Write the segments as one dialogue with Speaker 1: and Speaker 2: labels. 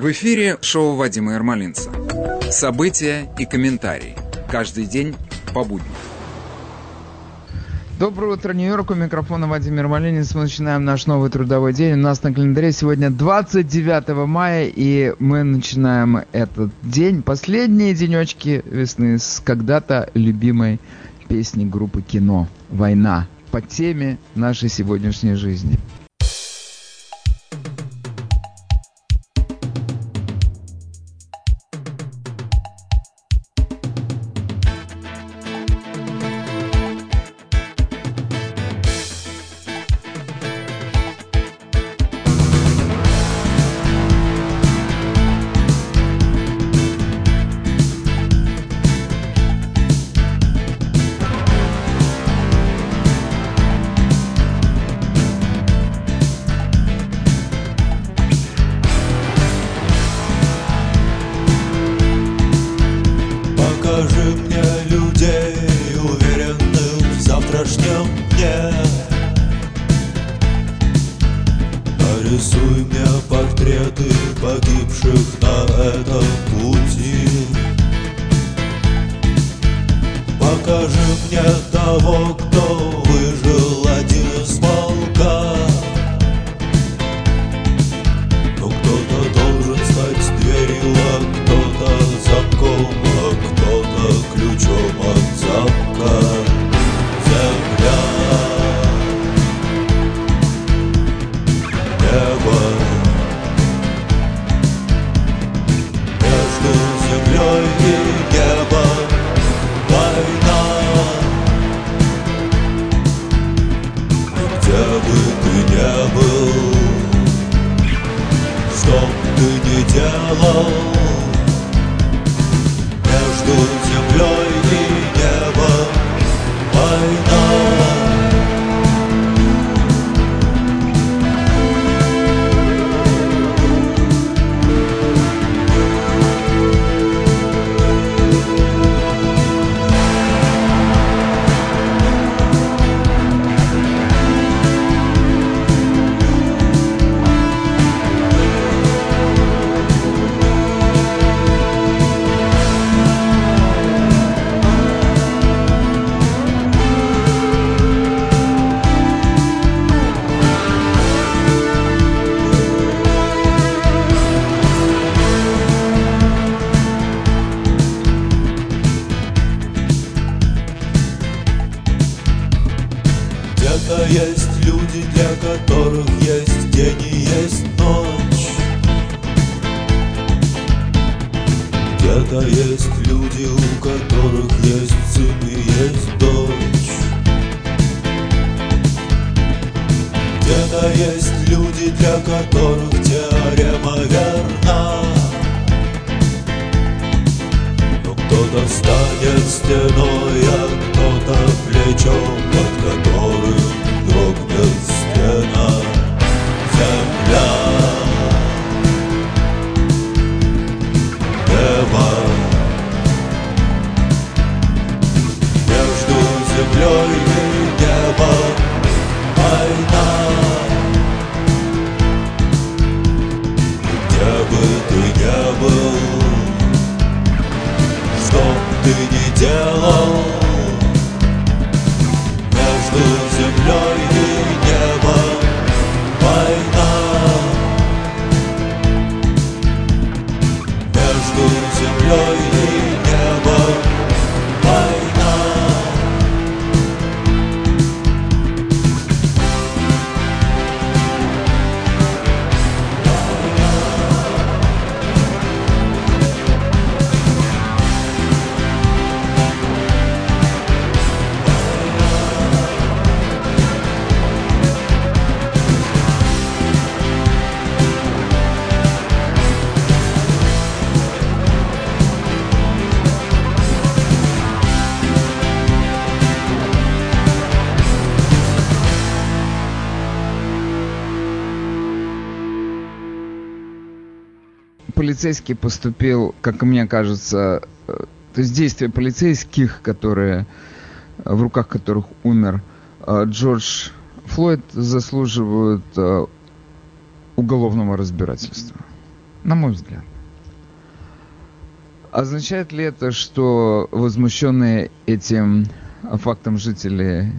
Speaker 1: В эфире шоу Вадима Ермолинца. События и комментарии. Каждый день по будням.
Speaker 2: Доброе утро, Нью-Йорк. У микрофона Владимир Малинец. Мы начинаем наш новый трудовой день. У нас на календаре сегодня 29 мая, и мы начинаем этот день, последние денечки весны, с когда-то любимой песни группы «Кино» «Война» по теме нашей сегодняшней жизни.
Speaker 3: Ты ни делал. Между землей
Speaker 2: полицейский поступил, как мне кажется, э, то есть действия полицейских, которые э, в руках которых умер э, Джордж Флойд, заслуживают уголовного разбирательства. на мой взгляд. Означает ли это, что возмущенные этим фактом жители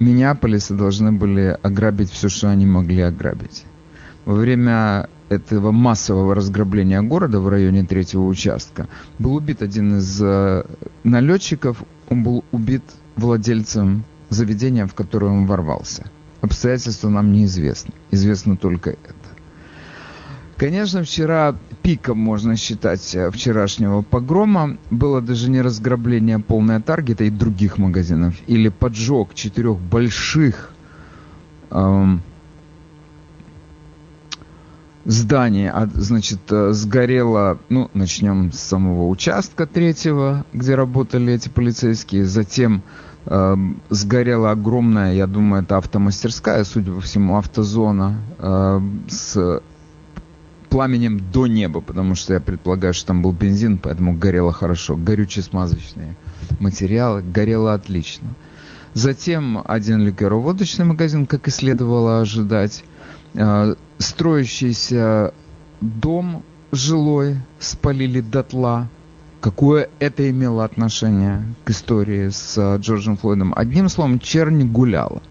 Speaker 2: Миннеаполиса должны были ограбить все, что они могли ограбить? Во время этого массового разграбления города в районе третьего участка был убит один из э, налетчиков. Он был убит владельцем заведения, в которое он ворвался. Обстоятельства нам неизвестны. Известно только это. Конечно, вчера пиком можно считать э, вчерашнего погрома было даже не разграбление полное Таргета и других магазинов, или поджог четырех больших эм, зданий. А, значит, э, сгорело, ну, начнем с самого участка третьего, где работали эти полицейские, затем э, сгорела огромная, я думаю, это автомастерская, судя по всему, автозона э, с пламенем до неба, потому что я предполагаю, что там был бензин, поэтому горело хорошо. Горюче-смазочные материалы, горело отлично. Затем один ликероводочный магазин, как и следовало ожидать. Э, строящийся дом жилой спалили дотла. Какое это имело отношение к истории с э, Джорджем Флойдом? Одним словом, чернь гуляла.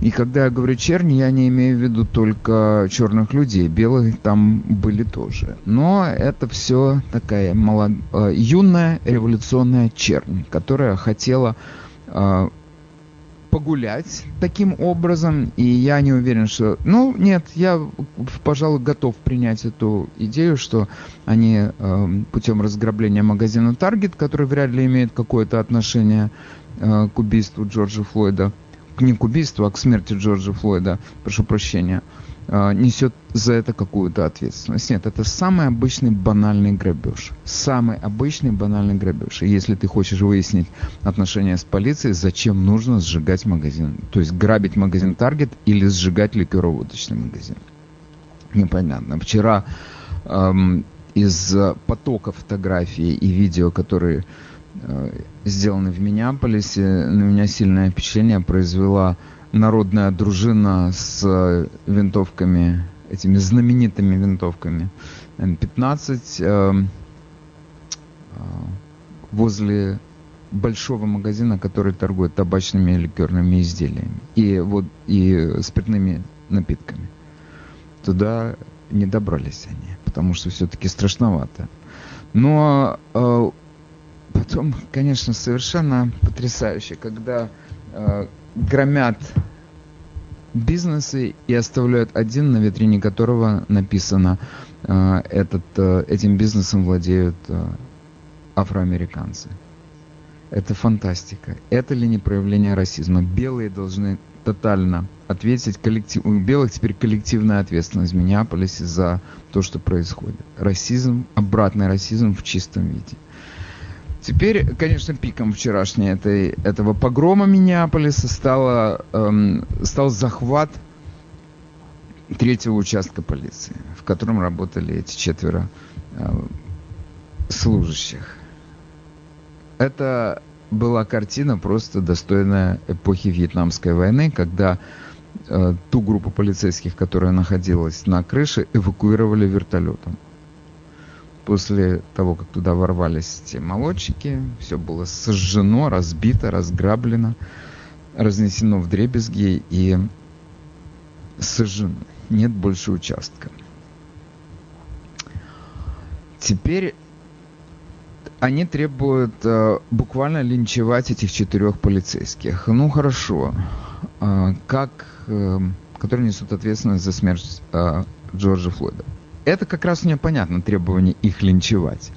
Speaker 2: И когда я говорю черни, я не имею в виду только черных людей, белых там были тоже. Но это все такая молод... Э, юная революционная чернь, которая хотела погулять таким образом, и я не уверен, что... Ну, нет, я, пожалуй, готов принять эту идею, что они э, путем разграбления магазина Target, который вряд ли имеет какое-то отношение э, к убийству Джорджа Флойда, не к убийству, а к смерти Джорджа Флойда, прошу прощения, а, несет за это какую-то ответственность. Нет, это самый обычный банальный грабеж. Самый обычный банальный грабеж. И если ты хочешь выяснить отношения с полицией, зачем нужно сжигать магазин? То есть грабить магазин Target или сжигать ликероводочный магазин? Непонятно. Вчера эм, из потока фотографий и видео, которые Э, сделаны в Миннеаполисе. На меня сильное впечатление произвела народная дружина с э, винтовками, этими знаменитыми винтовками М15 э, возле большого магазина, который торгует табачными и ликерными изделиями и вот и спиртными напитками. Туда не добрались они, потому что все-таки страшновато. Но Потом, конечно, совершенно потрясающе, когда э, громят бизнесы и оставляют один, на витрине которого написано, э, этот, э, этим бизнесом владеют э, афроамериканцы. Это фантастика. Это ли не проявление расизма? Белые должны тотально ответить коллектив... У белых теперь коллективная ответственность в Миннеаполисе за то, что происходит. Расизм, обратный расизм в чистом виде. Теперь, конечно, пиком вчерашней этой, этого погрома Миннеаполиса стало, эм, стал захват третьего участка полиции, в котором работали эти четверо э, служащих. Это была картина просто достойная эпохи Вьетнамской войны, когда э, ту группу полицейских, которая находилась на крыше, эвакуировали вертолетом после того, как туда ворвались те молодчики, все было сожжено, разбито, разграблено, разнесено в дребезги и сожжено. Нет больше участка. Теперь они требуют э, буквально линчевать этих четырех полицейских. Ну хорошо, э, как, э, которые несут ответственность за смерть э, Джорджа Флойда это как раз мне понятно, требование их линчевать.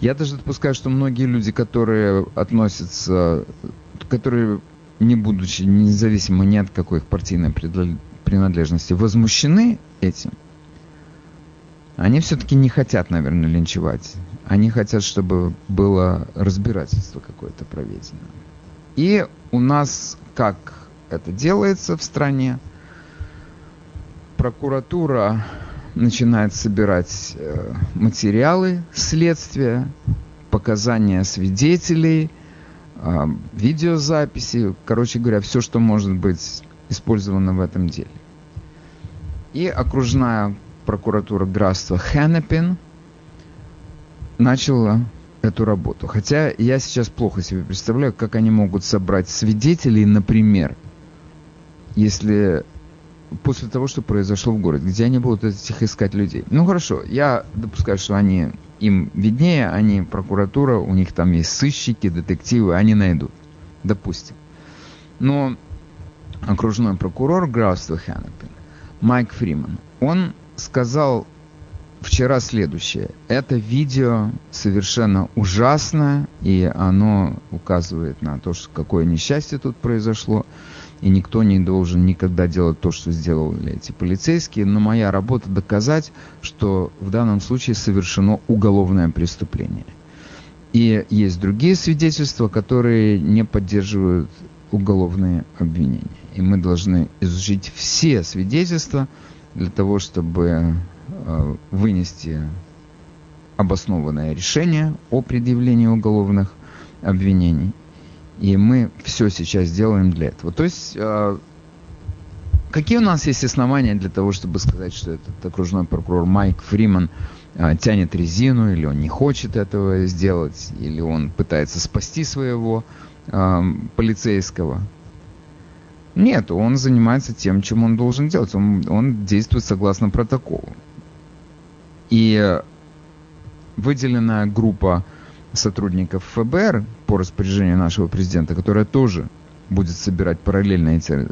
Speaker 2: Я даже допускаю, что многие люди, которые относятся, которые, не будучи независимо ни от какой их партийной принадлежности, возмущены этим, они все-таки не хотят, наверное, линчевать. Они хотят, чтобы было разбирательство какое-то проведено. И у нас, как это делается в стране, прокуратура начинает собирать э, материалы следствия, показания свидетелей, э, видеозаписи, короче говоря, все, что может быть использовано в этом деле. И окружная прокуратура графства Хеннепин начала эту работу. Хотя я сейчас плохо себе представляю, как они могут собрать свидетелей, например, если после того, что произошло в городе, где они будут этих искать людей. Ну хорошо, я допускаю, что они им виднее, они прокуратура, у них там есть сыщики, детективы, они найдут. Допустим. Но окружной прокурор графства Ханнепин, Майк Фриман, он сказал вчера следующее. Это видео совершенно ужасное, и оно указывает на то, что какое несчастье тут произошло, и никто не должен никогда делать то, что сделали эти полицейские. Но моя работа доказать, что в данном случае совершено уголовное преступление. И есть другие свидетельства, которые не поддерживают уголовные обвинения. И мы должны изучить все свидетельства для того, чтобы э, вынести обоснованное решение о предъявлении уголовных обвинений. И мы все сейчас делаем для этого. То есть, э, какие у нас есть основания для того, чтобы сказать, что этот окружной прокурор Майк Фриман э, тянет резину, или он не хочет этого сделать, или он пытается спасти своего э, полицейского? Нет, он занимается тем, чем он должен делать. Он, он действует согласно протоколу. И выделенная группа сотрудников ФБР по распоряжению нашего президента, которая тоже будет собирать параллельно эти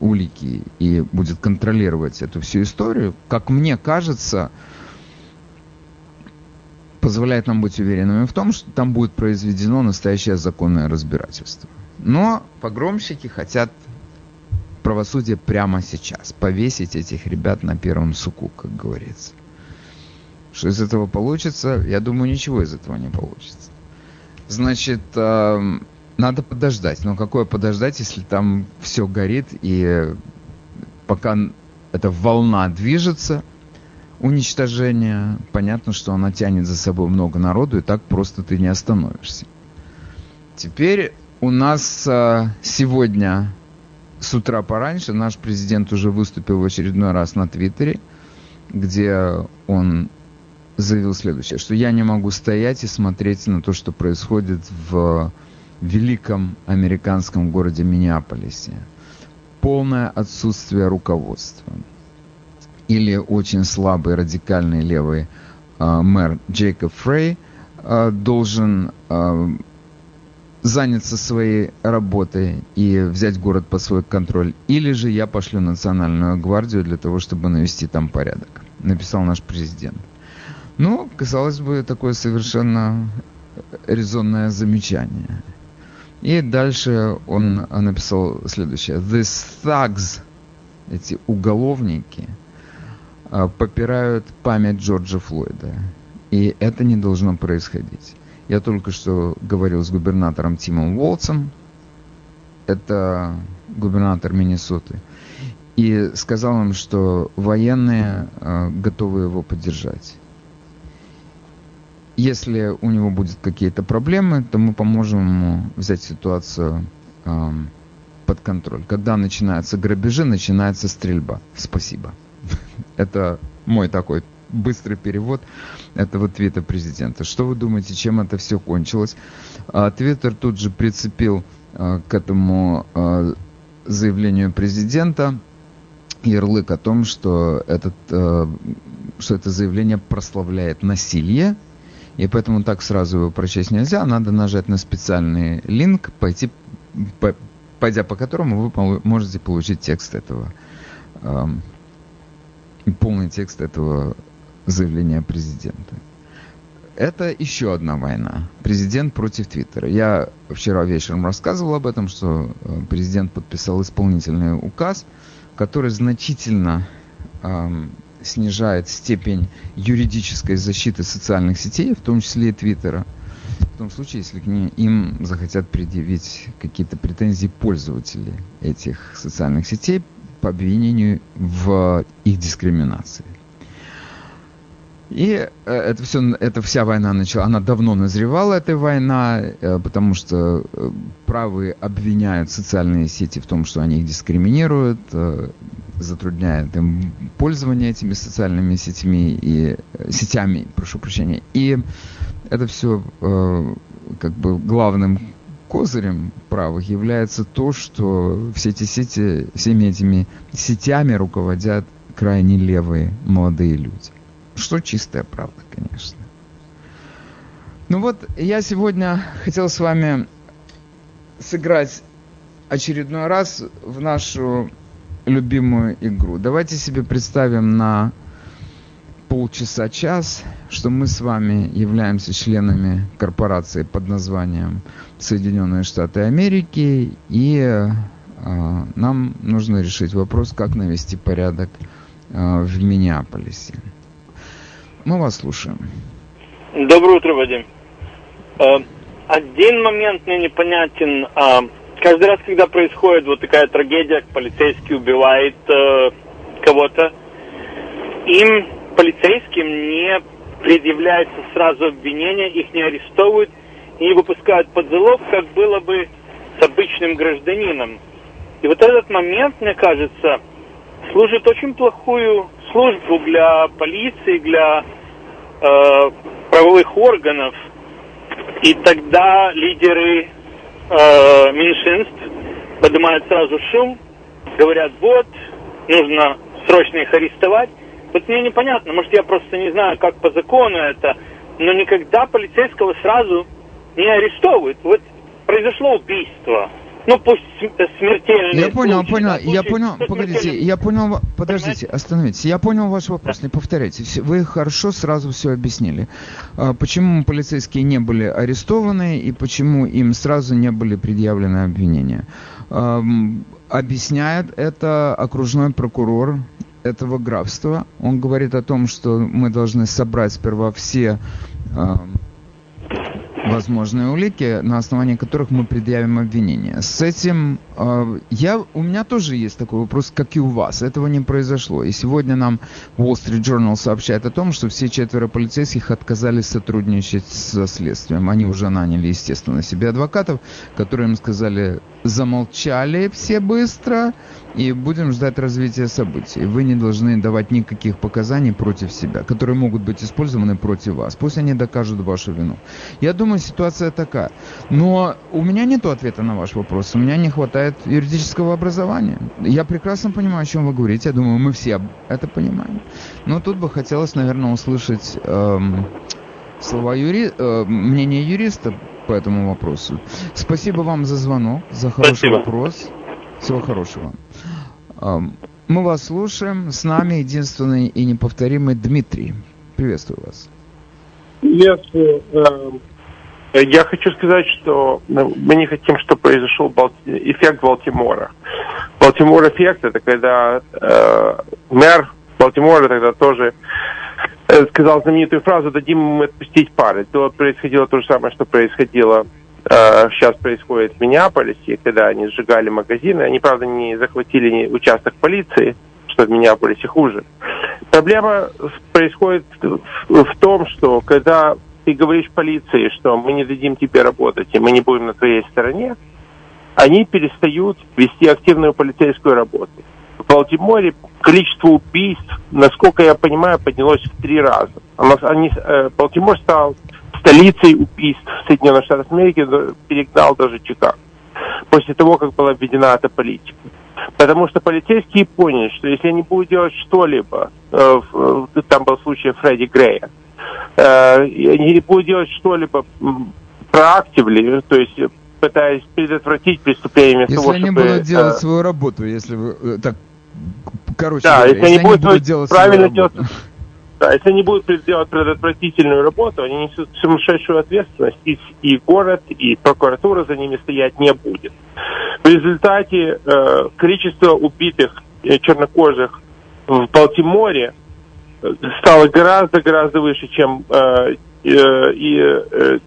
Speaker 2: улики и будет контролировать эту всю историю, как мне кажется, позволяет нам быть уверенными в том, что там будет произведено настоящее законное разбирательство. Но погромщики хотят правосудие прямо сейчас, повесить этих ребят на первом суку, как говорится. Что из этого получится? Я думаю, ничего из этого не получится. Значит, э, надо подождать. Но какое подождать, если там все горит и пока эта волна движется, уничтожение, понятно, что она тянет за собой много народу, и так просто ты не остановишься. Теперь у нас э, сегодня с утра пораньше наш президент уже выступил в очередной раз на Твиттере, где он заявил следующее, что я не могу стоять и смотреть на то, что происходит в великом американском городе Миннеаполисе. Полное отсутствие руководства. Или очень слабый радикальный левый э, мэр Джейкоб Фрей э, должен э, заняться своей работой и взять город под свой контроль. Или же я пошлю национальную гвардию для того, чтобы навести там порядок. Написал наш президент. Ну, казалось бы, такое совершенно резонное замечание. И дальше он написал следующее. These thugs, эти уголовники, а, попирают память Джорджа Флойда. И это не должно происходить. Я только что говорил с губернатором Тимом Уолтсом. Это губернатор Миннесоты. И сказал им, что военные э, готовы его поддержать. Если у него будут какие-то проблемы, то мы поможем ему взять ситуацию э, под контроль. Когда начинаются грабежи, начинается стрельба. Спасибо. Это мой такой быстрый перевод этого твита президента. Что вы думаете, чем это все кончилось? А, Твиттер тут же прицепил а, к этому а, заявлению президента ярлык о том, что, этот, что это заявление прославляет насилие, и поэтому так сразу его прочесть нельзя, надо нажать на специальный линк, пойти, по, пойдя по которому вы можете получить текст этого, э, полный текст этого заявления президента. Это еще одна война. Президент против Твиттера. Я вчера вечером рассказывал об этом, что э, президент подписал исполнительный указ, который значительно эм, снижает степень юридической защиты социальных сетей, в том числе и Твиттера, в том случае, если к ним, им захотят предъявить какие-то претензии пользователи этих социальных сетей по обвинению в их дискриминации. И э, это все, эта вся война начала, она давно назревала, эта война, э, потому что э, правые обвиняют социальные сети в том, что они их дискриминируют, затрудняет им пользование этими социальными сетями и сетями, прошу прощения. И это все как бы главным козырем правых является то, что все эти сети, всеми этими сетями руководят крайне левые молодые люди. Что чистая правда, конечно. Ну вот, я сегодня хотел с вами сыграть очередной раз в нашу любимую игру. Давайте себе представим на полчаса-час, что мы с вами являемся членами корпорации под названием Соединенные Штаты Америки, и э, нам нужно решить вопрос, как навести порядок э, в Миннеаполисе. Мы вас слушаем.
Speaker 4: Доброе утро, Вадим. Э, один момент мне непонятен. Э, каждый раз, когда происходит вот такая трагедия, полицейский убивает э, кого-то, им, полицейским, не предъявляется сразу обвинение, их не арестовывают и не выпускают под залог, как было бы с обычным гражданином. И вот этот момент, мне кажется, служит очень плохую службу для полиции, для э, правовых органов. И тогда лидеры э, меньшинств поднимают сразу шум, говорят, вот, нужно срочно их арестовать. Вот мне непонятно, может я просто не знаю, как по закону это, но никогда полицейского сразу не арестовывают. Вот произошло убийство, ну пусть смертельный.
Speaker 2: Я понял, случай, понял, случай, я понял, погодите, я понял, подождите, остановитесь. Я понял ваш вопрос, не повторяйте. Вы хорошо сразу все объяснили. А, почему полицейские не были арестованы и почему им сразу не были предъявлены обвинения? Объясняет это окружной прокурор этого графства. Он говорит о том, что мы должны собрать сперва все возможные улики, на основании которых мы предъявим обвинение. С этим э, я, у меня тоже есть такой вопрос, как и у вас. Этого не произошло. И сегодня нам Wall Street Journal сообщает о том, что все четверо полицейских отказались сотрудничать со следствием. Они уже наняли, естественно, себе адвокатов, которые им сказали, замолчали все быстро, и будем ждать развития событий. Вы не должны давать никаких показаний против себя, которые могут быть использованы против вас. Пусть они докажут вашу вину. Я думаю, ситуация такая. Но у меня нет ответа на ваш вопрос. У меня не хватает юридического образования. Я прекрасно понимаю, о чем вы говорите. Я думаю, мы все это понимаем. Но тут бы хотелось, наверное, услышать эм, слова юри... э, мнение юриста по этому вопросу. Спасибо вам за звонок, за хороший Спасибо. вопрос. Всего хорошего. Мы вас слушаем. С нами единственный и неповторимый Дмитрий. Приветствую вас.
Speaker 5: Приветствую. Эм, я хочу сказать, что мы не хотим, чтобы произошел эффект Балтимора. Балтимор эффект это когда э, мэр Балтимора тогда тоже сказал знаменитую фразу «дадим им отпустить пары». То происходило то же самое, что происходило Э, сейчас происходит в Миннеаполисе, когда они сжигали магазины. Они, правда, не захватили участок полиции, что в Миннеаполисе хуже. Проблема происходит в том, что когда ты говоришь полиции, что мы не дадим тебе работать, и мы не будем на твоей стороне, они перестают вести активную полицейскую работу. Балтиморе количество убийств, насколько я понимаю, поднялось в три раза. Они, э, Балтимор стал столицей убийств Соединенных Штатов Америки перегнал даже Чикаго. После того, как была введена эта политика. Потому что полицейские поняли, что если они будут делать что-либо, э, там был случай Фредди Грея, э, они будут делать что-либо проактивли, то есть пытаясь предотвратить преступление
Speaker 2: если
Speaker 5: того,
Speaker 2: они
Speaker 5: чтобы...
Speaker 2: будут делать э, свою работу, если вы... Так, короче
Speaker 5: да,
Speaker 2: говоря,
Speaker 5: если, если они, будут, будут делать правильно делать да, если они будут делать предотвратительную работу, они несут сумасшедшую ответственность, и, и город, и прокуратура за ними стоять не будет. В результате э, количество убитых э, чернокожих в Балтиморе э, стало гораздо-гораздо выше, чем... Э, э, и, э,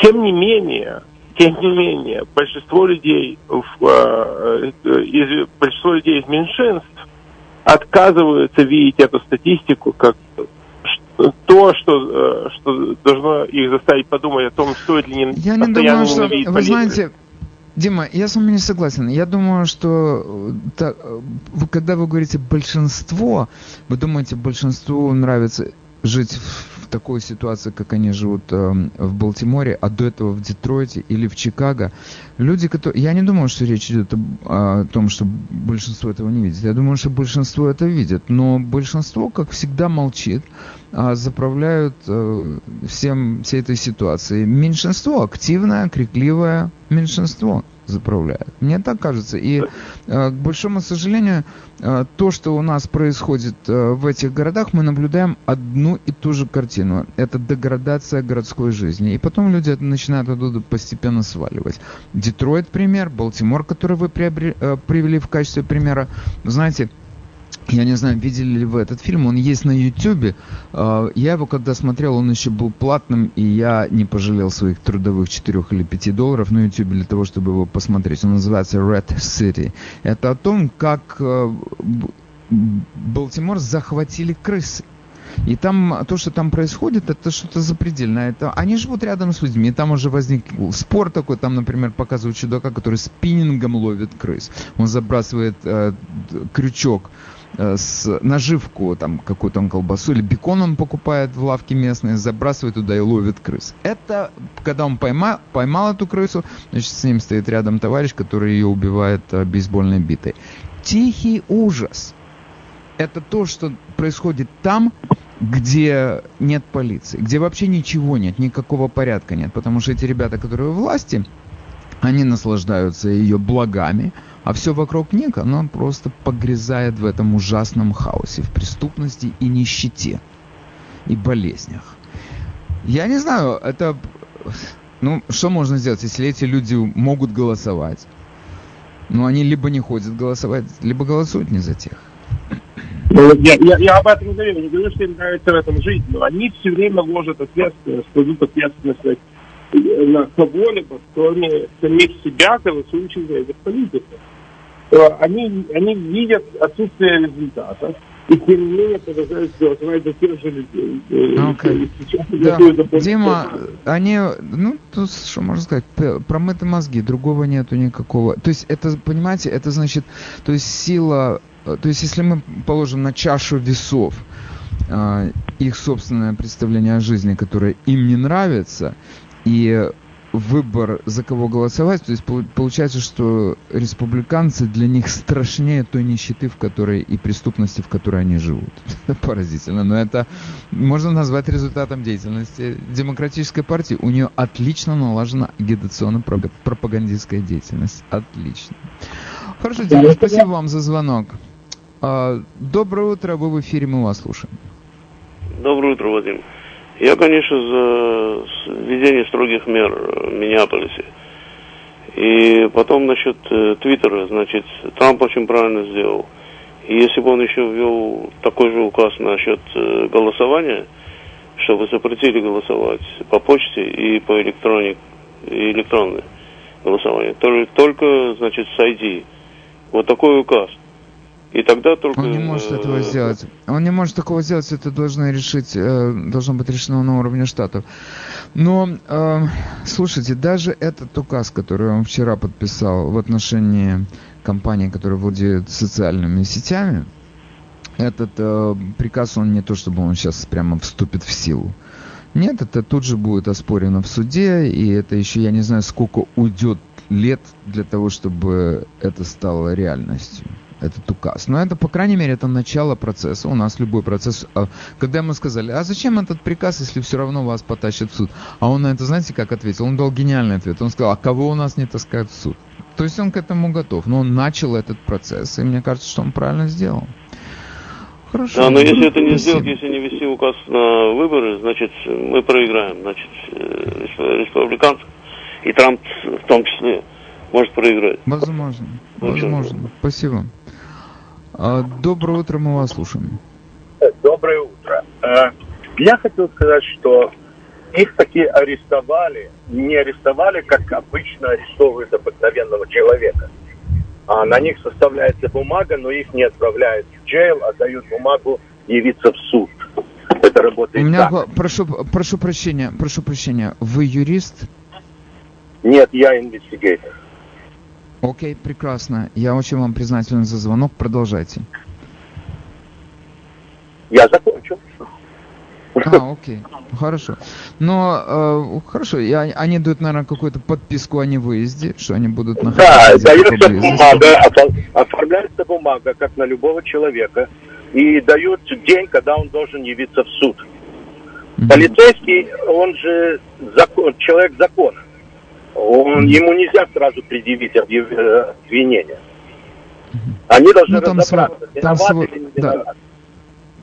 Speaker 5: тем не менее, тем не менее, большинство людей, в, э, из, большинство людей из меньшинств отказываются видеть эту статистику как то, что, э, что должно их заставить подумать о том, стоит ли не
Speaker 2: Я не думаю, что... Вы знаете, Дима, я с вами не согласен. Я думаю, что э, та, э, когда вы говорите большинство, вы думаете, большинству нравится жить в такой ситуации, как они живут э, в Балтиморе, а до этого в Детройте или в Чикаго. Люди, которые... Я не думаю, что речь идет о, о том, что большинство этого не видит. Я думаю, что большинство это видит. Но большинство, как всегда, молчит, а заправляют э, всем, всей этой ситуацией. Меньшинство активное, крикливое меньшинство заправляет. Мне так кажется. И, э, к большому сожалению, э, то, что у нас происходит э, в этих городах, мы наблюдаем одну и ту же картину. Это деградация городской жизни. И потом люди начинают оттуда постепенно сваливать. Детройт пример, Балтимор, который вы привели в качестве примера. Знаете, я не знаю, видели ли вы этот фильм, он есть на YouTube. А, я его когда смотрел, он еще был платным, и я не пожалел своих трудовых 4 или 5 долларов на YouTube для того, чтобы его посмотреть. Он называется Red City. Это о том, как э, Балтимор захватили крысы. И там то, что там происходит, это что-то запредельное. Это, они живут рядом с людьми. И там уже возник спор такой. Там, например, показывают чудака, который спиннингом ловит крыс. Он забрасывает э, крючок с наживку, там, какую-то он колбасу или бекон он покупает в лавке местной, забрасывает туда и ловит крыс. Это, когда он поймал, поймал эту крысу, значит, с ним стоит рядом товарищ, который ее убивает э, бейсбольной битой. Тихий ужас. Это то, что происходит там, где нет полиции, где вообще ничего нет, никакого порядка нет, потому что эти ребята, которые у власти, они наслаждаются ее благами, а все вокруг них, оно просто погрязает в этом ужасном хаосе, в преступности и нищете, и болезнях. Я не знаю, это... Ну, что можно сделать, если эти люди могут голосовать? Но они либо не ходят голосовать, либо голосуют не за тех.
Speaker 5: Ну, я, я, я об этом говорю, не говорю, что им нравится в этом жить, но они все время ложат ответственность, кладут ответственность на кого-либо, кроме самих себя, голосующих за этих политиков они, они видят отсутствие результата. И тем не менее продолжают голосовать за тех же людей.
Speaker 2: Okay. Да. Дима, они, ну, тут что можно сказать, промыты мозги, другого нету никакого. То есть это, понимаете, это значит, то есть сила, то есть если мы положим на чашу весов, их собственное представление о жизни, которое им не нравится, и выбор, за кого голосовать. То есть получается, что республиканцы для них страшнее той нищеты, в которой и преступности, в которой они живут. Поразительно. Но это можно назвать результатом деятельности демократической партии. У нее отлично налажена агитационно-пропагандистская деятельность. Отлично. Хорошо, Дима, спасибо вам за звонок. А, доброе утро, вы в эфире, мы вас слушаем.
Speaker 6: Доброе утро, Вадим. Я, конечно, за введение строгих мер в Миннеаполисе. И потом насчет э, Твиттера, значит, Трамп очень правильно сделал. И если бы он еще ввел такой же указ насчет э, голосования, чтобы запретили голосовать по почте и по электроник, и электронное голосование, только, только, значит, с ID. Вот такой указ – и тогда только...
Speaker 2: Он не может э, этого сделать. Он не может такого сделать, это должно решить, э, должно быть решено на уровне штатов. Но, э, слушайте, даже этот указ, который он вчера подписал в отношении компании, которая владеет социальными сетями, этот э, приказ, он не то, чтобы он сейчас прямо вступит в силу. Нет, это тут же будет оспорено в суде, и это еще, я не знаю, сколько уйдет лет для того, чтобы это стало реальностью этот указ. Но это, по крайней мере, это начало процесса. У нас любой процесс... А, когда ему сказали, а зачем этот приказ, если все равно вас потащат в суд? А он на это, знаете, как ответил? Он дал гениальный ответ. Он сказал, а кого у нас не таскают в суд? То есть он к этому готов. Но он начал этот процесс, и мне кажется, что он правильно сделал.
Speaker 6: Хорошо. Да, но если это не сделать, если не вести указ на выборы, значит, мы проиграем. Значит, э, республиканцы и Трамп в том числе может проиграть.
Speaker 2: Возможно. Возможно. Спасибо. А, доброе утро, мы вас слушаем.
Speaker 7: Доброе утро. Э, я хотел сказать, что их таки арестовали, не арестовали, как обычно арестовывают обыкновенного человека. А на них составляется бумага, но их не отправляют в джейл, а дают бумагу явиться в суд. Это работает
Speaker 2: У меня,
Speaker 7: так.
Speaker 2: прошу, прошу прощения, прошу прощения, вы юрист?
Speaker 7: Нет, я инвестигейтор.
Speaker 2: Окей, прекрасно. Я очень вам признателен за звонок. Продолжайте.
Speaker 7: Я закончил.
Speaker 2: А, окей, хорошо. Но, э, хорошо, и они, они дают, наверное, какую-то подписку о невыезде, что они будут
Speaker 7: Да,
Speaker 2: находиться где-то
Speaker 7: дается бумага, офо- оформляется бумага, как на любого человека, и дают день, когда он должен явиться в суд.
Speaker 2: Мгм.
Speaker 7: Полицейский, он же закон, человек закона. Он, ему нельзя сразу предъявить э, обвинение. Они должны
Speaker 2: Ну, там
Speaker 7: разобраться,
Speaker 2: сво- там свой- да.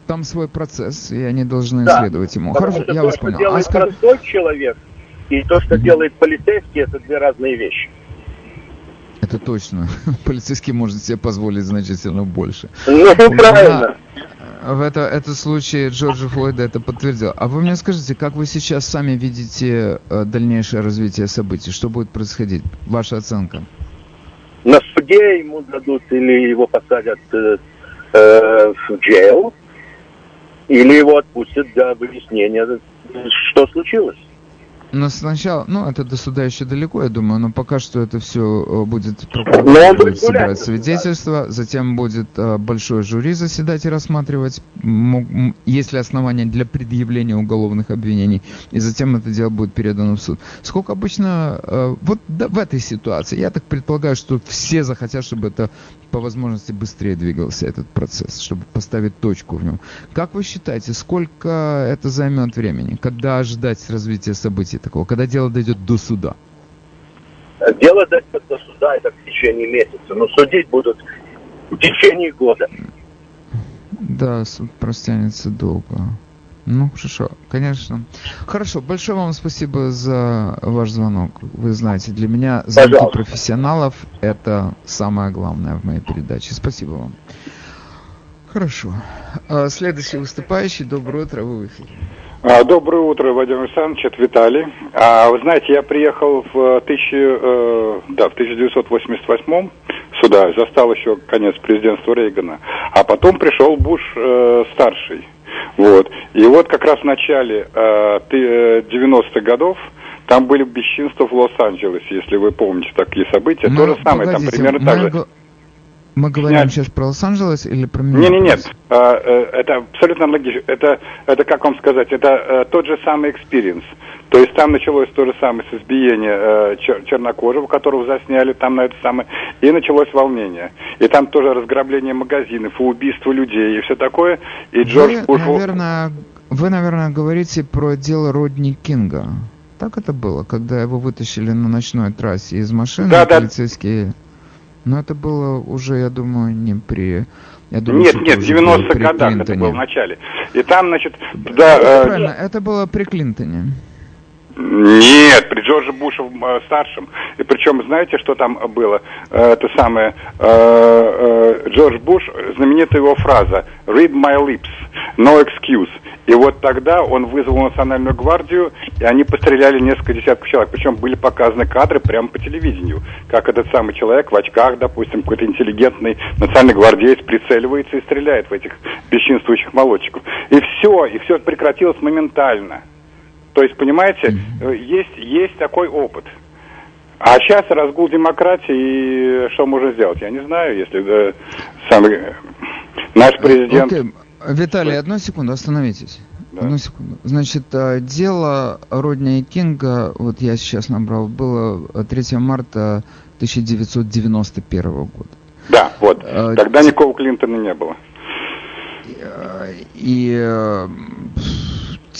Speaker 2: Там свой процесс, и они должны
Speaker 7: Да.
Speaker 2: исследовать ему. Хорошо, я
Speaker 7: то,
Speaker 2: вас понял.
Speaker 7: Делает
Speaker 2: скажи-
Speaker 7: простой человек, и то, что делает полицейский, это две разные вещи.
Speaker 2: Это точно. Полицейский может себе позволить значительно больше.
Speaker 7: Ну, правильно.
Speaker 2: В это, этот случай Джорджа Флойда это подтвердил. А вы мне скажите, как вы сейчас сами видите э, дальнейшее развитие событий? Что будет происходить? Ваша оценка?
Speaker 7: На суде ему дадут или его посадят э, э, в jail, или его отпустят для выяснения, что случилось.
Speaker 2: Но сначала, ну, это до суда еще далеко, я думаю, но пока что это все будет
Speaker 7: Но он
Speaker 2: прокуратура
Speaker 7: будет
Speaker 2: собирать свидетельства, затем будет э, большое жюри заседать и рассматривать, есть ли основания для предъявления уголовных обвинений, и затем это дело будет передано в суд. Сколько обычно, э, вот да, в этой ситуации, я так предполагаю, что все захотят, чтобы это по возможности быстрее двигался этот процесс, чтобы поставить точку в нем. Как вы считаете, сколько это займет времени? Когда ожидать развития событий такого? Когда дело дойдет до суда?
Speaker 7: Дело дойдет до суда, это в течение месяца, но судить будут в течение года.
Speaker 2: Да, суд простянется долго. Ну, хорошо, конечно. Хорошо, большое вам спасибо за ваш звонок. Вы знаете, для меня звонки
Speaker 7: Пожалуйста.
Speaker 2: профессионалов это самое главное в моей передаче. Спасибо вам. Хорошо. А, Следующий выступающий. Доброе утро, вы в эфире.
Speaker 8: А, Доброе утро, Владимир Александрович, это Виталий. А, вы знаете, я приехал в, тысячи, э, да, в 1988 сюда, застал еще конец президентства Рейгана, а потом пришел Буш э, старший. Вот. И вот как раз в начале э, ты- э, 90-х годов там были бесчинства в Лос-Анджелесе, если вы помните такие события. То же самое, там примерно так же.
Speaker 2: Мы говорим
Speaker 8: Снять.
Speaker 2: сейчас про Лос-Анджелес или про
Speaker 8: Не, не, нет.
Speaker 2: Миннеаполис?
Speaker 8: А, э, Это абсолютно логично. Это, это, как вам сказать, это э, тот же самый experience. То есть там началось то же самое с избиения э, чер- чернокожего, которого засняли там на это самое, и началось волнение. И там тоже разграбление магазинов, и убийство людей, и все такое. И Джордж
Speaker 2: вы,
Speaker 8: Буш...
Speaker 2: наверное, вы, наверное, говорите про дело Родни Кинга. Так это было, когда его вытащили на ночной трассе из машины,
Speaker 8: Да, да.
Speaker 2: Но это было уже, я думаю, не при... Я думаю,
Speaker 8: Нет, нет,
Speaker 2: это
Speaker 8: в
Speaker 2: уже было
Speaker 8: 90-х
Speaker 2: при
Speaker 8: годах это
Speaker 2: Клинтоне.
Speaker 8: было в начале. И там, значит,
Speaker 2: Это
Speaker 8: да, э,
Speaker 2: правильно, это было при Клинтоне.
Speaker 8: Нет, при Джордже Буше э, старшем. И причем, знаете, что там было? Э, это самое, э, Джордж Буш, знаменитая его фраза «Read my lips, no excuse». И вот тогда он вызвал национальную гвардию, и они постреляли несколько десятков человек. Причем были показаны кадры прямо по телевидению, как этот самый человек в очках, допустим, какой-то интеллигентный национальный гвардеец прицеливается и стреляет в этих бесчинствующих молодчиков. И все, и все прекратилось моментально. То есть, понимаете, э, есть, есть такой опыт. А сейчас разгул демократии, и что можно сделать? Я не знаю, если э, самый э, наш президент...
Speaker 2: Окей. Виталий, одну секунду, остановитесь.
Speaker 8: Да.
Speaker 2: Одну секунду. Значит, э, дело Родни Кинга, вот я сейчас набрал, было э, 3 марта 1991 года.
Speaker 8: Да, вот. Тогда никакого Клинтона не было.
Speaker 2: И э,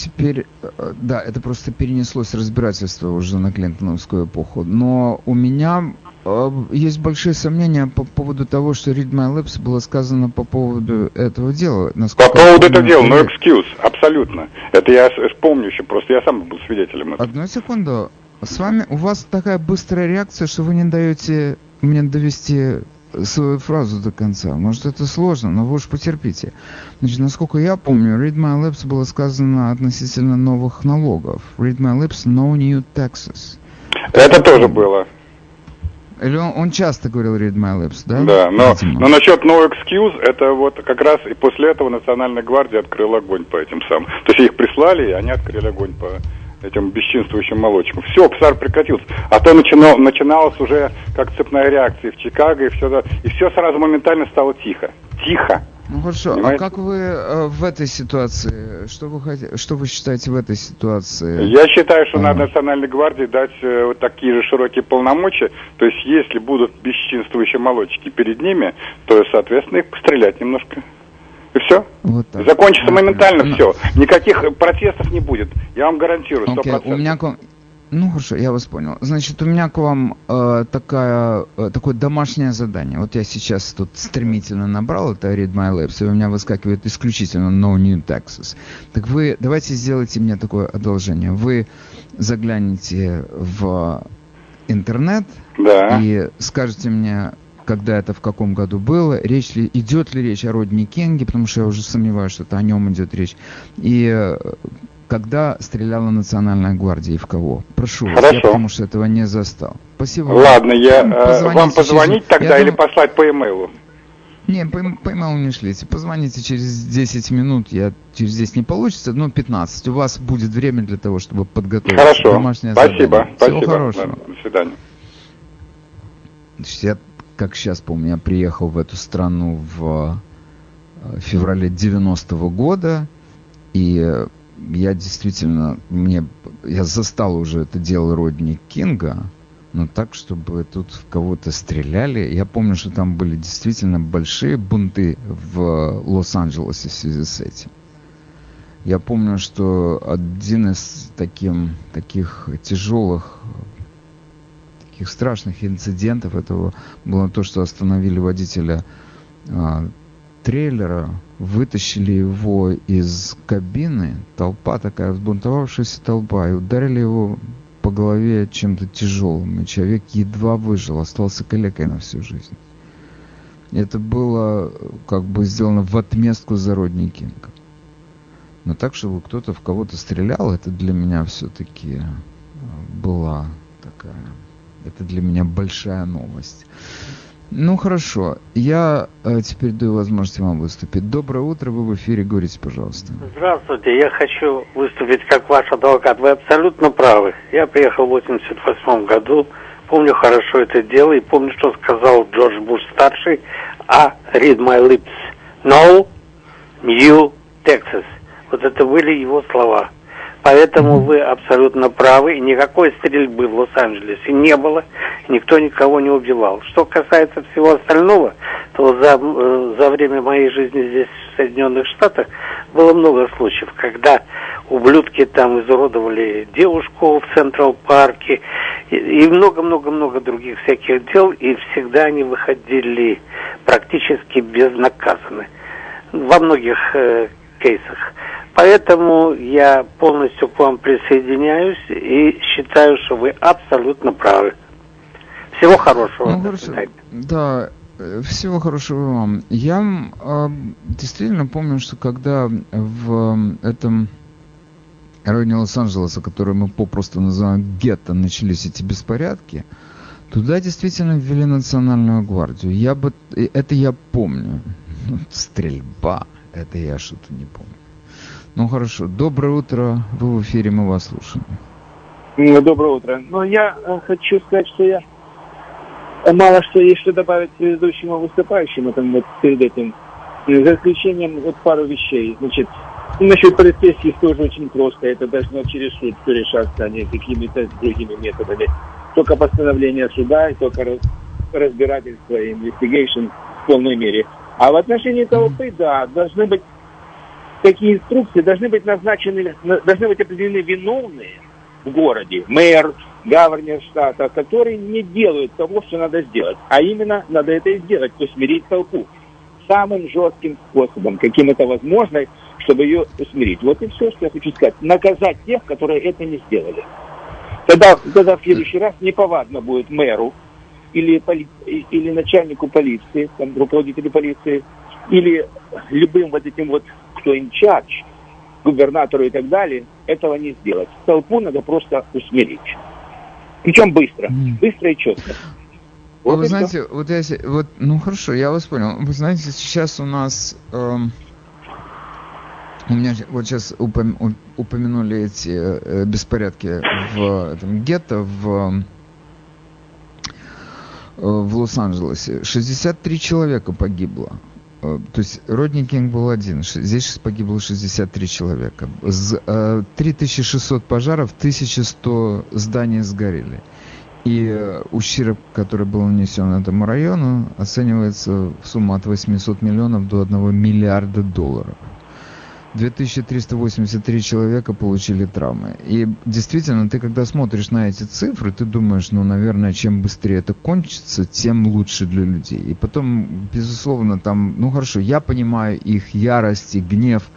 Speaker 2: теперь, э, да, это просто перенеслось разбирательство уже на Клинтоновскую эпоху. Но у меня э, есть большие сомнения по поводу того, что Read My Lips было сказано по поводу этого дела.
Speaker 8: По
Speaker 2: Насколько я
Speaker 8: поводу этого дела, no
Speaker 2: Read-
Speaker 8: excuse, абсолютно. Это я с- помню еще, просто я сам был свидетелем этого.
Speaker 2: Одну секунду. С вами у вас такая быстрая реакция, что вы не даете мне довести свою фразу до конца. Может, это сложно, но вы уж потерпите. Значит, насколько я помню, Read My Lips было сказано относительно новых налогов. Read My Lips, no new taxes.
Speaker 8: Это тоже было.
Speaker 2: Или он, он часто говорил Read My Lips, да?
Speaker 8: Да, но,
Speaker 2: Видимо.
Speaker 8: но насчет no excuse, это вот как раз и после этого Национальная гвардия открыла огонь по этим самым. То есть их прислали, и они открыли огонь по этим бесчинствующим молодчикам. Все, псар прекратился. А то начинал, начиналось уже как цепная реакция в Чикаго, и все, и все сразу моментально стало тихо. Тихо.
Speaker 2: Ну хорошо, Понимаете? а как вы э, в этой ситуации, что вы хотите, что вы считаете в этой ситуации?
Speaker 8: Я считаю, что а. надо Национальной гвардии дать э, вот такие же широкие полномочия. То есть, если будут бесчинствующие молодчики перед ними, то, соответственно, их пострелять немножко. И все. Вот так. Закончится моментально ну, все. Никаких протестов не будет. Я вам гарантирую, сто
Speaker 2: okay, У меня ну хорошо, я вас понял. Значит, у меня к вам э, такая, э, такое домашнее задание. Вот я сейчас тут стремительно набрал это Read My Labs, и у меня выскакивает исключительно No New Texas. Так вы давайте сделайте мне такое одолжение. Вы загляните в интернет
Speaker 8: да.
Speaker 2: и скажете мне, когда это в каком году было, речь ли, идет ли речь о Родни Кинге, потому что я уже сомневаюсь, что это о нем идет речь. И э, когда стреляла Национальная гвардия и в кого? Прошу
Speaker 8: Хорошо. вас,
Speaker 2: я потому что этого не застал. Спасибо.
Speaker 8: Ладно, я, э, вам позвонить через... тогда я или дум... послать по имейлу?
Speaker 2: Не, по, по имейлу не шлите. Позвоните через 10 минут. Я через 10 не получится, но 15. У вас будет время для того, чтобы подготовить
Speaker 8: Хорошо. домашнее спасибо, задание. Спасибо.
Speaker 2: Всего хорошего.
Speaker 8: Да, до свидания.
Speaker 2: Я, как сейчас помню, я приехал в эту страну в э, феврале 90-го года. И я действительно, мне, я застал уже это дело Родни Кинга, но так, чтобы тут в кого-то стреляли. Я помню, что там были действительно большие бунты в Лос-Анджелесе в связи с этим. Я помню, что один из таким, таких тяжелых, таких страшных инцидентов этого было то, что остановили водителя а, трейлера, вытащили его из кабины, толпа такая, взбунтовавшаяся толпа, и ударили его по голове чем-то тяжелым, и человек едва выжил, остался калекой на всю жизнь. Это было как бы сделано в отместку за Родни. Но так, чтобы кто-то в кого-то стрелял, это для меня все-таки была. Это для меня большая новость. Ну хорошо, я э, теперь даю возможность вам выступить. Доброе утро, вы в эфире, говорите, пожалуйста.
Speaker 9: Здравствуйте, я хочу выступить как ваш адвокат. Вы абсолютно правы. Я приехал в 88 году, помню хорошо это дело и помню, что сказал Джордж Буш старший, а read my lips, no, new Texas. Вот это были его слова. Поэтому вы абсолютно правы, и никакой стрельбы в Лос-Анджелесе не было, никто никого не убивал. Что касается всего остального, то за, э, за время моей жизни здесь, в Соединенных Штатах, было много случаев, когда ублюдки там изуродовали девушку в Централ Парке и много-много-много других всяких дел, и всегда они выходили практически безнаказанно во многих э, кейсах. Поэтому я полностью к вам присоединяюсь и считаю, что вы абсолютно правы. Всего хорошего.
Speaker 2: Ну, хорошо. Да, э, всего хорошего вам. Я э, действительно помню, что когда в этом районе Лос-Анджелеса, который мы попросту называем гетто, начались эти беспорядки, туда действительно ввели национальную гвардию. Я бы, это я помню. Стрельба, это я что-то не помню. Ну хорошо. Доброе утро. Вы в эфире, мы вас слушаем.
Speaker 10: Ну, доброе утро. Ну, я э, хочу сказать, что я мало что есть что добавить предыдущему выступающему там вот перед этим. За исключением вот пару вещей. Значит, насчет полицейских тоже очень просто. Это должно через суд все решаться, а не какими-то другими методами. Только постановление суда и только разбирательство и investigation в полной мере. А в отношении толпы, да, должны быть такие инструкции должны быть назначены, должны быть определены виновные в городе, мэр, гаварнер штата, которые не делают того, что надо сделать. А именно надо это и сделать, то есть смирить толпу самым жестким способом, каким это возможно, чтобы ее усмирить. Вот и все, что я хочу сказать. Наказать тех, которые это не сделали. Тогда, тогда в следующий раз неповадно будет мэру или, поли, или начальнику полиции, там, руководителю полиции, или любым вот этим вот кто in charge, губернатору и так далее, этого не сделать. Толпу надо просто усмирить. Причем быстро, mm. быстро и четко.
Speaker 2: Вот вы знаете, вот я, вот, ну хорошо, я вас понял. Вы знаете, сейчас у нас эм, У меня вот сейчас упом- упомянули эти э, беспорядки в этом гетто в в Лос-Анджелесе. 63 человека погибло. Э, То есть Родни Кинг был один. Здесь погибло 63 человека. З- э, 3600 пожаров, 1100 зданий сгорели. И э, ущерб, который был нанесен этому району, оценивается в сумму от 800 миллионов до 1 миллиарда долларов. 2383 человека получили травмы. И действительно, ты когда смотришь на эти цифры, ты думаешь, ну, наверное, чем быстрее это кончится, тем лучше для людей. И потом, безусловно, там, ну хорошо, я понимаю их ярость и гнев,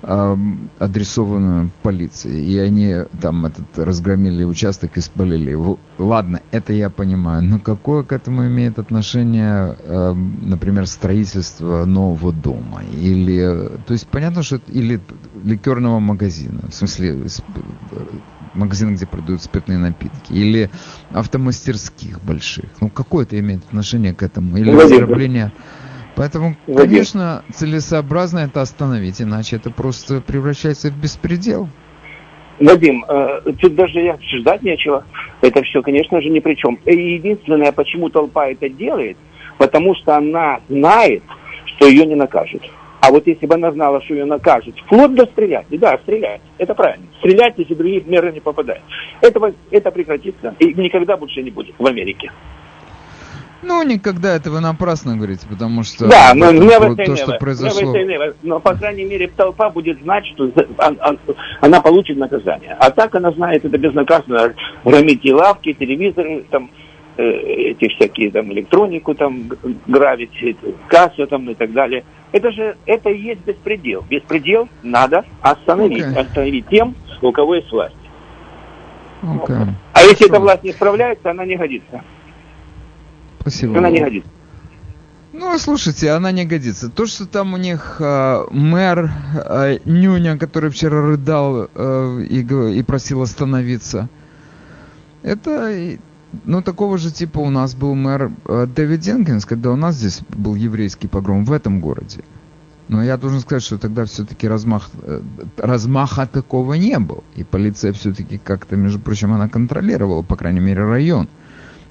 Speaker 2: адресованную полиции. И они там этот разгромили участок и спалили его. Ладно, это я понимаю. Но какое к этому имеет отношение, эм, например, строительство нового дома? Или, э, то есть понятно, что или ликерного магазина, в смысле с- э, магазин, где продают спиртные напитки, или автомастерских больших. Ну, какое это имеет отношение к этому? Или
Speaker 10: Владимир.
Speaker 2: Поэтому, конечно, целесообразно это остановить, иначе это просто превращается в беспредел.
Speaker 10: Вадим, э, тут даже и обсуждать нечего. Это все, конечно же, ни при чем. И единственное, почему толпа это делает, потому что она знает, что ее не накажут. А вот если бы она знала, что ее накажут, вплоть до стрелять, да, стрелять, это правильно. Стрелять, если другие меры не попадают. Этого, это прекратится и никогда больше не будет в Америке.
Speaker 2: Ну, никогда это вы напрасно говорите, потому что
Speaker 10: Да, но never say
Speaker 2: то,
Speaker 10: never.
Speaker 2: что произошло...
Speaker 10: Never. Но, по крайней мере, толпа будет знать, что он- он- она получит наказание. А так она знает, это безнаказанно громить и лавки, телевизоры, там, э, эти всякие там электронику там г- грабить, эту кассу там и так далее. Это же, это и есть беспредел. Беспредел надо остановить.
Speaker 2: Окей.
Speaker 10: Остановить тем, у кого есть власть.
Speaker 2: Окей.
Speaker 10: А если эта власть не справляется, она не годится.
Speaker 2: Спасибо.
Speaker 10: Она не годится.
Speaker 2: Ну, слушайте, она не годится. То, что там у них э, мэр э, Нюня, который вчера рыдал э, и, и просил остановиться, это, ну, такого же типа у нас был мэр э, Дэвид Денкинс, когда у нас здесь был еврейский погром в этом городе. Но я должен сказать, что тогда все-таки размах, э, размаха такого не было. И полиция все-таки как-то, между прочим, она контролировала, по крайней мере, район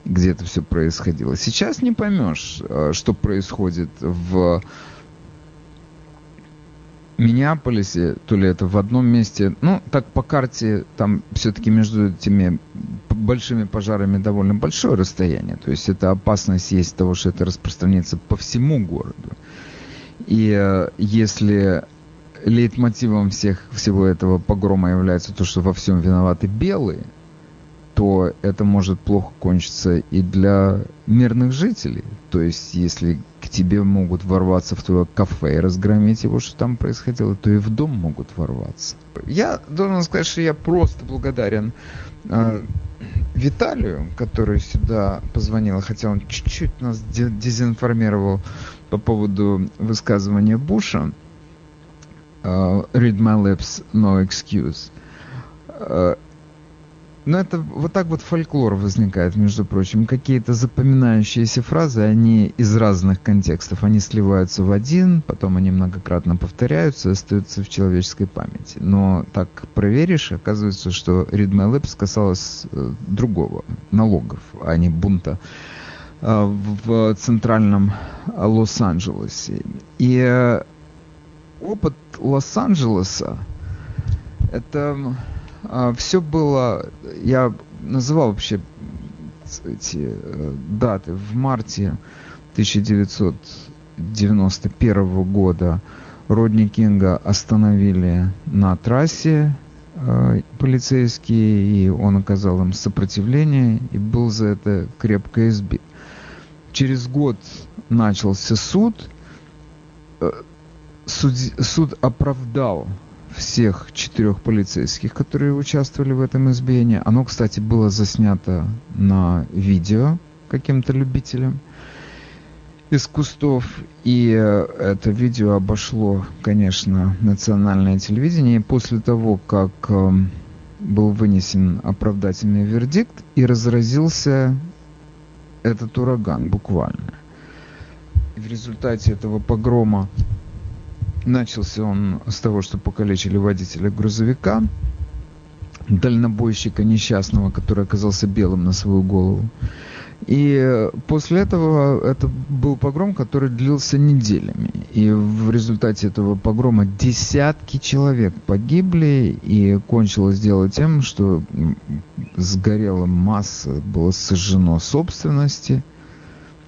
Speaker 2: где это все происходило. Сейчас не поймешь, э, что происходит в Миннеаполисе, то ли это в одном месте. Ну, так по карте, там все-таки между этими большими пожарами довольно большое расстояние. То есть это опасность есть того, что это распространится по всему городу. И э, если лейтмотивом всех, всего этого погрома является то, что во всем виноваты белые, то это может плохо кончиться и для мирных жителей. То есть, если к тебе могут ворваться в твое кафе и разгромить его, что там происходило, то и в дом могут ворваться. Я должен сказать, что я просто благодарен э, Виталию, который сюда позвонил, хотя он чуть-чуть нас де- дезинформировал по поводу высказывания Буша. э, Read my lips, no excuse. Э, но это вот так вот фольклор возникает, между прочим. Какие-то запоминающиеся фразы, они из разных контекстов. Они сливаются в один, потом они многократно повторяются и остаются в человеческой памяти. Но так проверишь, оказывается, что Read My Lips касалось э, другого, налогов, а не бунта э, в центральном Лос-Анджелесе. И э, опыт Лос-Анджелеса это все было, я называл вообще эти э, даты в марте 1991 года Родни Кинга остановили на трассе э, полицейские, и он оказал им сопротивление и был за это крепко избит. Через год начался суд. Э, Судь- суд оправдал всех четырех полицейских, которые участвовали в этом избиении. Оно, кстати, было заснято на видео каким-то любителем из кустов. И э, это видео обошло, конечно, национальное телевидение. И после того, как эм, был вынесен оправдательный вердикт, и разразился этот ураган буквально. И в результате этого погрома Начался он с того, что покалечили водителя грузовика, дальнобойщика несчастного, который оказался белым на свою голову. И после этого это был погром, который длился неделями. И в результате этого погрома десятки человек погибли, и кончилось дело тем, что сгорела масса, было сожжено собственности,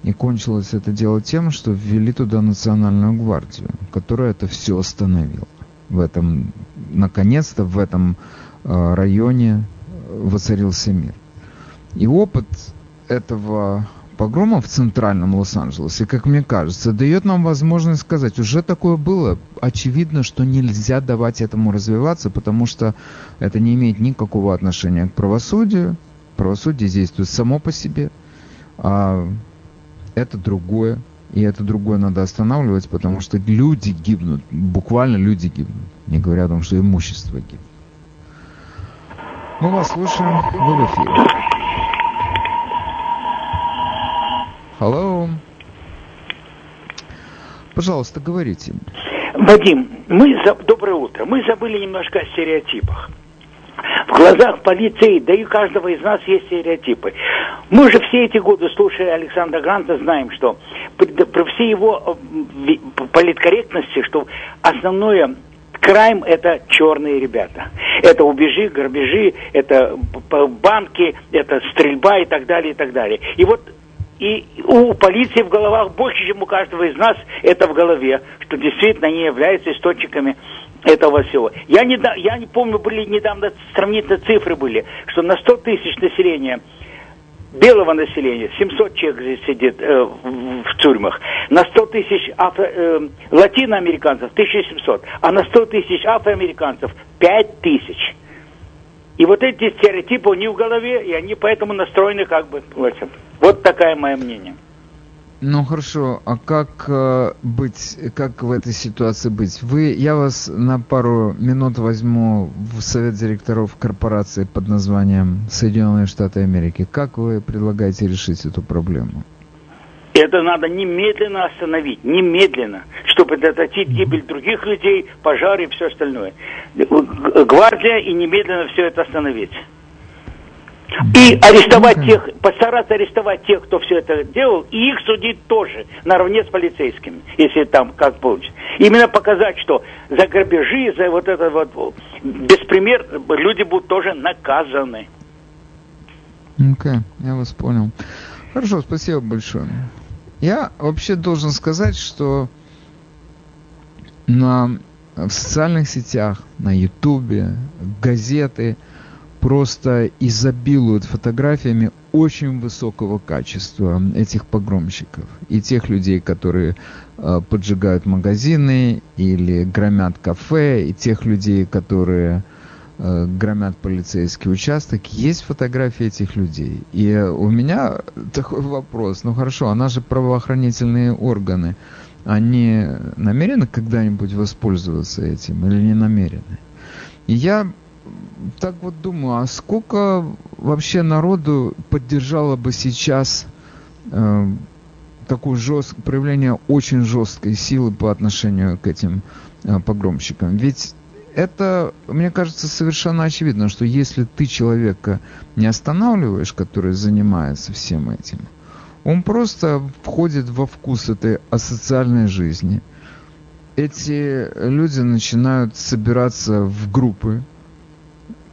Speaker 2: и кончилось это дело тем, что ввели туда национальную гвардию, которая это все остановила. В этом, наконец-то, в этом э, районе воцарился мир. И опыт этого погрома в центральном Лос-Анджелесе, как мне кажется, дает нам возможность сказать, уже такое было. Очевидно, что нельзя давать этому развиваться, потому что это не имеет никакого отношения к правосудию. Правосудие действует само по себе, а это другое. И это другое надо останавливать, потому что люди гибнут, буквально люди гибнут, не говоря о том, что имущество гибнет. Мы вас слушаем, вы в эфире. Hello. Пожалуйста, говорите.
Speaker 11: Вадим, мы за... доброе утро. Мы забыли немножко о стереотипах. В глазах полиции, да и у каждого из нас есть стереотипы. Мы же все эти годы, слушая Александра Гранта, знаем, что при всей его э, политкорректности, что основное Крайм – это черные ребята. Это убежи, грабежи, это банки, это стрельба и так далее, и так далее. И вот и у полиции в головах больше, чем у каждого из нас это в голове, что действительно они являются источниками этого всего. Я не, я не помню, были недавно сравнительно цифры были, что на 100 тысяч населения белого населения, 700 человек сидит э, в, тюрьмах, на 100 тысяч афро, э, латиноамериканцев 1700, а на 100 тысяч афроамериканцев 5 тысяч. И вот эти стереотипы, они в голове, и они поэтому настроены как бы. Вот такое мое мнение.
Speaker 2: Ну хорошо, а как э, быть, как в этой ситуации быть? Вы, я вас на пару минут возьму в совет директоров корпорации под названием Соединенные Штаты Америки. Как вы предлагаете решить эту проблему?
Speaker 11: Это надо немедленно остановить, немедленно, чтобы предотвратить гибель других людей, пожары и все остальное. Гвардия и немедленно все это остановить. И арестовать тех, постараться арестовать тех, кто все это делал, и их судить тоже, наравне с полицейскими, если там как получится. Именно показать, что за грабежи, за вот это вот беспример, люди будут тоже наказаны.
Speaker 2: Окей, okay, я вас понял. Хорошо, спасибо большое. Я вообще должен сказать, что на, в социальных сетях, на ютубе, газеты просто изобилуют фотографиями очень высокого качества этих погромщиков и тех людей, которые э, поджигают магазины или громят кафе, и тех людей, которые Э, громят полицейский участок, есть фотографии этих людей. И у меня такой вопрос, ну хорошо, а наши правоохранительные органы, они намерены когда-нибудь воспользоваться этим или не намерены? И я так вот думаю, а сколько вообще народу поддержало бы сейчас э, такое жест, проявление очень жесткой силы по отношению к этим э, погромщикам? Ведь это, мне кажется, совершенно очевидно, что если ты человека не останавливаешь, который занимается всем этим, он просто входит во вкус этой асоциальной жизни. Эти люди начинают собираться в группы,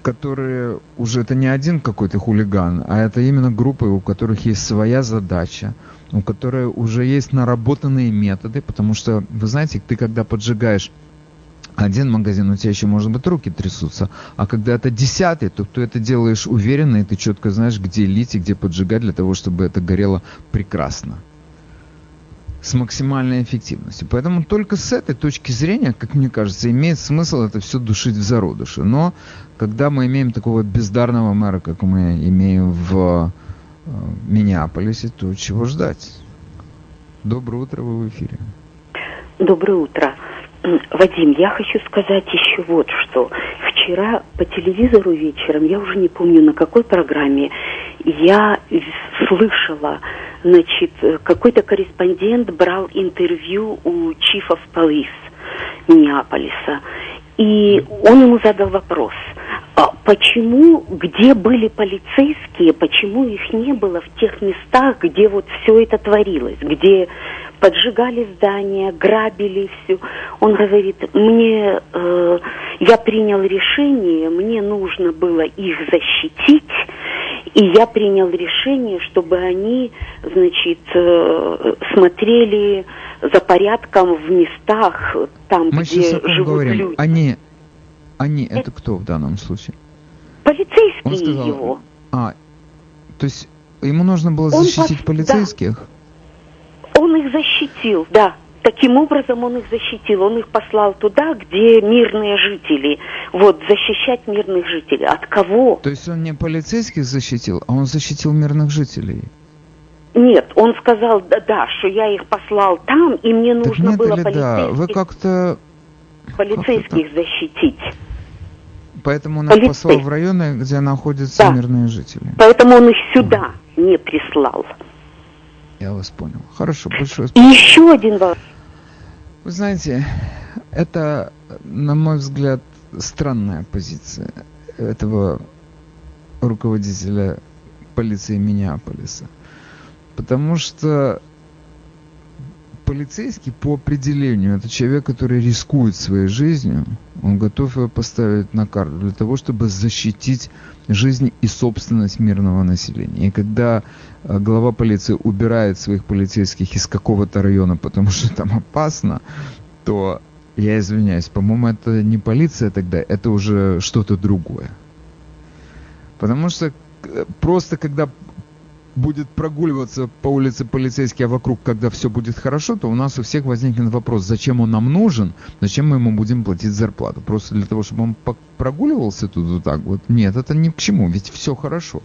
Speaker 2: которые уже это не один какой-то хулиган, а это именно группы, у которых есть своя задача, у которых уже есть наработанные методы, потому что, вы знаете, ты когда поджигаешь один магазин, у тебя еще, может быть, руки трясутся. А когда это десятый, то ты это делаешь уверенно, и ты четко знаешь, где лить и где поджигать для того, чтобы это горело прекрасно. С максимальной эффективностью. Поэтому только с этой точки зрения, как мне кажется, имеет смысл это все душить в зародыше. Но когда мы имеем такого бездарного мэра, как мы имеем в э, Миннеаполисе, то чего ждать? Доброе утро, вы в эфире.
Speaker 12: Доброе утро. Вадим, я хочу сказать еще вот что. Вчера по телевизору вечером, я уже не помню на какой программе, я слышала, значит, какой-то корреспондент брал интервью у чифов полис. Миннеаполиса. И он ему задал вопрос, а почему, где были полицейские, почему их не было в тех местах, где вот все это творилось, где поджигали здания, грабили все. Он говорит, мне, э, я принял решение, мне нужно было их защитить, и я принял решение, чтобы они, значит, э, смотрели за порядком в местах, там,
Speaker 2: Мы
Speaker 12: где
Speaker 2: сейчас
Speaker 12: живут
Speaker 2: говорим.
Speaker 12: люди.
Speaker 2: Они, они, это кто в данном случае?
Speaker 12: Полицейские
Speaker 2: Он сказал,
Speaker 12: его.
Speaker 2: А, то есть ему нужно было
Speaker 12: Он
Speaker 2: защитить
Speaker 12: пос-
Speaker 2: полицейских?
Speaker 12: Он их защитил, да. Таким образом он их защитил. Он их послал туда, где мирные жители. Вот, защищать мирных жителей. От кого?
Speaker 2: То есть он не полицейских защитил, а он защитил мирных жителей?
Speaker 12: Нет, он сказал, да, да, что я их послал там, и мне
Speaker 2: Так
Speaker 12: нужно было
Speaker 2: или да? Вы
Speaker 12: полицейских,
Speaker 2: как-то...
Speaker 12: полицейских защитить.
Speaker 2: Поэтому он их
Speaker 12: Полицей-
Speaker 2: послал в районы, где находятся
Speaker 12: Да.
Speaker 2: мирные жители.
Speaker 12: Поэтому он их сюда не прислал.
Speaker 2: Я вас понял. Хорошо, большое спасибо.
Speaker 12: еще один вопрос.
Speaker 2: Вы знаете, это, на мой взгляд, странная позиция этого руководителя полиции Миннеаполиса. Потому что полицейский по определению это человек, который рискует своей жизнью, он готов ее поставить на карту для того, чтобы защитить жизнь и собственность мирного населения. И когда глава полиции убирает своих полицейских из какого-то района, потому что там опасно, то я извиняюсь, по-моему, это не полиция тогда, это уже что-то другое. Потому что э, просто когда будет прогуливаться по улице полицейский, а вокруг, когда все будет хорошо, то у нас у всех возникнет вопрос, зачем он нам нужен, зачем мы ему будем платить зарплату. Просто для того, чтобы он прогуливался тут вот так вот. Нет, это ни к чему, ведь все хорошо.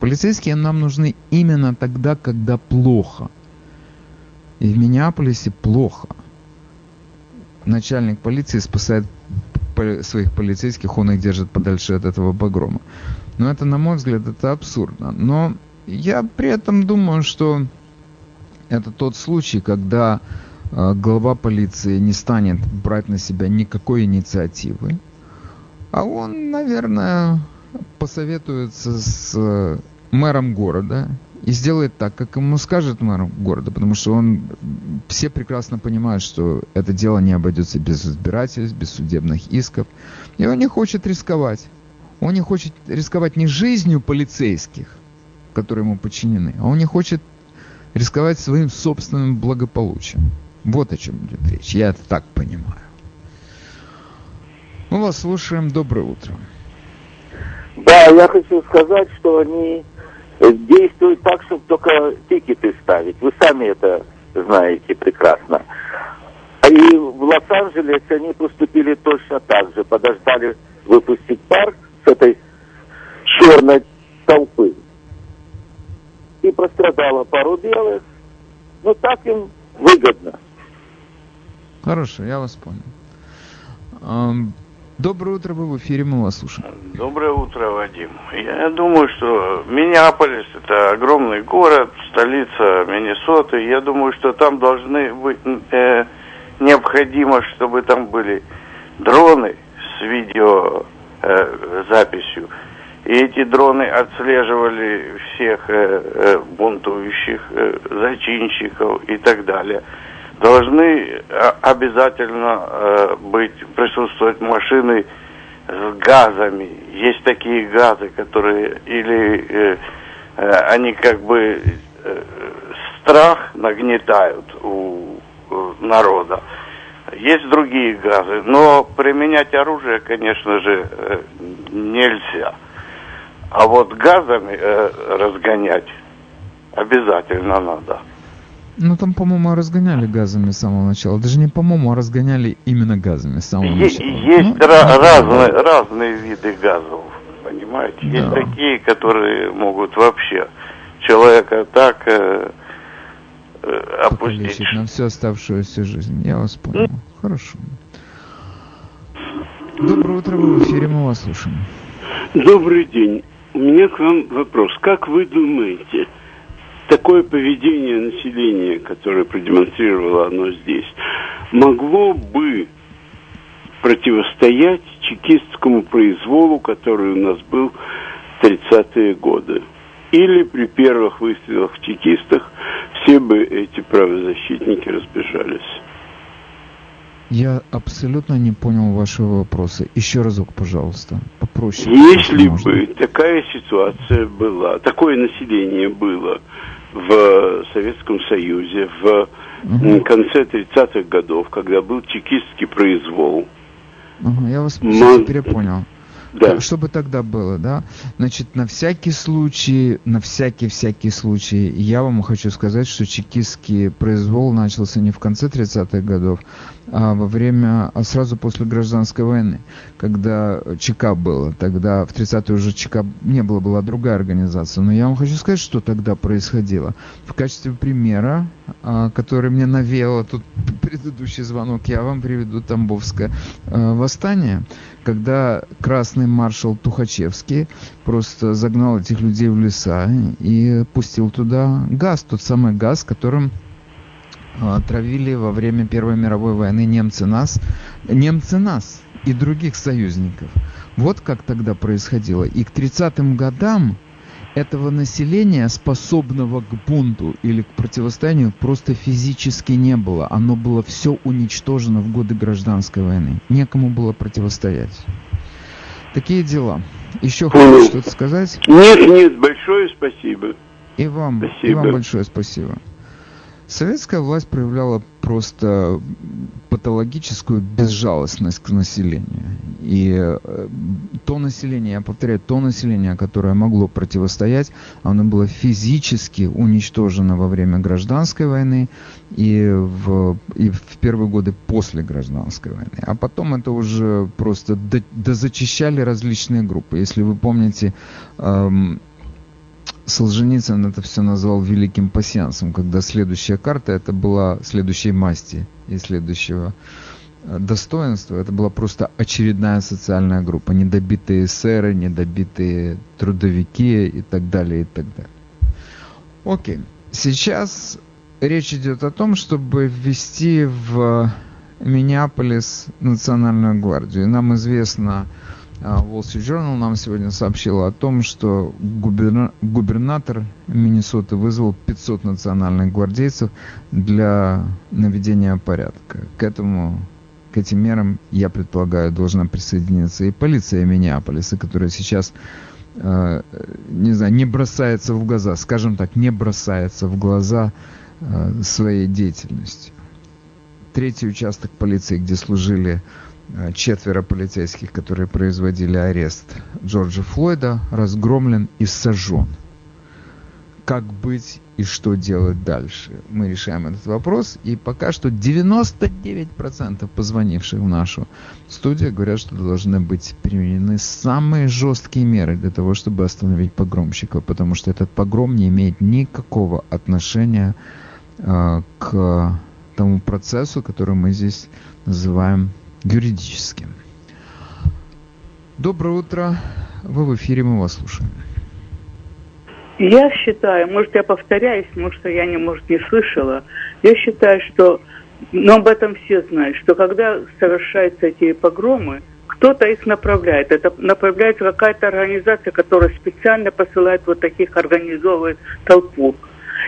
Speaker 2: Полицейские нам нужны именно тогда, когда плохо. И в Миннеаполисе плохо. Начальник полиции спасает своих полицейских, он их держит подальше от этого погрома. Но это, на мой взгляд, это абсурдно. Но я при этом думаю, что это тот случай, когда э, глава полиции не станет брать на себя никакой инициативы, а он, наверное, посоветуется с мэром города и сделает так, как ему скажет мэр города, потому что он все прекрасно понимают, что это дело не обойдется без избирательств, без судебных исков, и он не хочет рисковать. Он не хочет рисковать не жизнью полицейских, которые ему подчинены, а он не хочет рисковать своим собственным благополучием. Вот о чем идет речь. Я это так понимаю. Мы вас слушаем. Доброе утро.
Speaker 13: Да, я хочу сказать, что они э, действуют так, чтобы только тикеты ставить. Вы сами это знаете прекрасно. А И в Лос-Анджелесе они поступили точно так же. Подождали выпустить пар с этой черной толпы. И пострадало пару белых. Ну так им выгодно.
Speaker 2: Хорошо, я вас понял. Доброе утро, вы в эфире, мы вас слушаем.
Speaker 14: Доброе утро, Вадим. Я думаю, что Миннеаполис это огромный город, столица Миннесоты. Я думаю, что там должны быть э, необходимо, чтобы там были дроны с видео э. И эти дроны отслеживали всех э, э, бунтующих, э, зачинщиков и так далее. Должны э, обязательно э, быть, присутствовать машины с газами. Есть такие газы, которые или э, э, они как бы э, страх нагнетают у народа. Есть другие газы, но применять оружие, конечно же, э, нельзя. А вот газами э, разгонять обязательно надо.
Speaker 2: Ну, там, по-моему, разгоняли газами с самого начала. Даже не по-моему, а разгоняли именно газами с самого начала.
Speaker 14: есть
Speaker 2: Ну, да,
Speaker 14: разные, разные виды газов, понимаете? Есть
Speaker 2: Да.
Speaker 14: такие, которые могут вообще человека так э, э, опустить.
Speaker 2: покалечить на всю оставшуюся жизнь. Я вас понял. Хорошо. Доброе утро, вы в эфире, мы вас слушаем.
Speaker 15: Добрый день. У меня к вам вопрос. Как вы думаете, такое поведение населения, которое продемонстрировало оно здесь, могло бы противостоять чекистскому произволу, который у нас был в 30-е годы. Или при первых выстрелах в чекистах все бы эти правозащитники разбежались.
Speaker 2: Я абсолютно не понял вашего вопроса. Еще разок, пожалуйста, попроще.
Speaker 15: Если бы такая ситуация была, такое население было в Советском Союзе в угу. конце 30-х годов, когда был чекистский произвол.
Speaker 2: Угу, я вас Мон... перепонял. Да. Что бы тогда было, да? Значит, на всякий случай, на всякий-всякий случай, я вам хочу сказать, что чекистский произвол начался не в конце 30-х годов, а во время, а сразу после гражданской войны, когда ЧК было. Тогда в 30-е уже ЧК не было, была другая организация. Но я вам хочу сказать, что тогда происходило. В качестве примера, а, который мне навеяло тут предыдущий звонок, я вам приведу Тамбовское а, восстание, когда красный маршал Тухачевский просто загнал этих людей в леса и пустил туда газ, тот самый газ, которым а, травили во время Первой мировой войны немцы нас, немцы нас и других союзников. Вот как тогда происходило. И к 30-м годам этого населения, способного к бунту или к противостоянию, просто физически не было. Оно было все уничтожено в годы гражданской войны. Некому было противостоять. Такие дела. Еще хочешь что-то сказать?
Speaker 15: Нет, нет, большое спасибо.
Speaker 2: И вам, спасибо. и вам большое спасибо. Советская власть проявляла просто патологическую безжалостность к населению. И э, то население, я повторяю, то население, которое могло противостоять, оно было физически уничтожено во время гражданской войны и в, и в первые годы после гражданской войны. А потом это уже просто дозачищали различные группы. Если вы помните, эм, Солженицын это все назвал великим пассиансом, когда следующая карта это была следующей масти и следующего э, достоинства. Это была просто очередная социальная группа. Недобитые эсеры, недобитые трудовики и так далее, и так далее. Окей. Сейчас речь идет о том, чтобы ввести в Миннеаполис национальную гвардию. нам известно, Wall Street Journal нам сегодня сообщила о том, что губерна... губернатор Миннесоты вызвал 500 национальных гвардейцев для наведения порядка. К этому к этим мерам, я предполагаю, должна присоединиться и полиция Миннеаполиса, которая сейчас, э, не знаю, не бросается в глаза, скажем так, не бросается в глаза э, своей деятельностью. Третий участок полиции, где служили Э, четверо полицейских, которые производили арест Джорджа Флойда, разгромлен и сожжен. Как быть и что делать дальше? Мы решаем этот вопрос. И пока что 99% позвонивших в нашу студию говорят, что должны быть применены самые жесткие меры для того, чтобы остановить погромщика, потому что этот погром не имеет никакого отношения э, к тому процессу, который мы здесь называем юридически. Доброе утро. Вы в эфире, мы вас слушаем.
Speaker 16: Я считаю, может, я повторяюсь, может, я не, может, не слышала. Я считаю, что, но об этом все знают, что когда совершаются эти погромы, кто-то их направляет. Это направляется какая-то организация, которая специально посылает вот таких, организовывает толпу.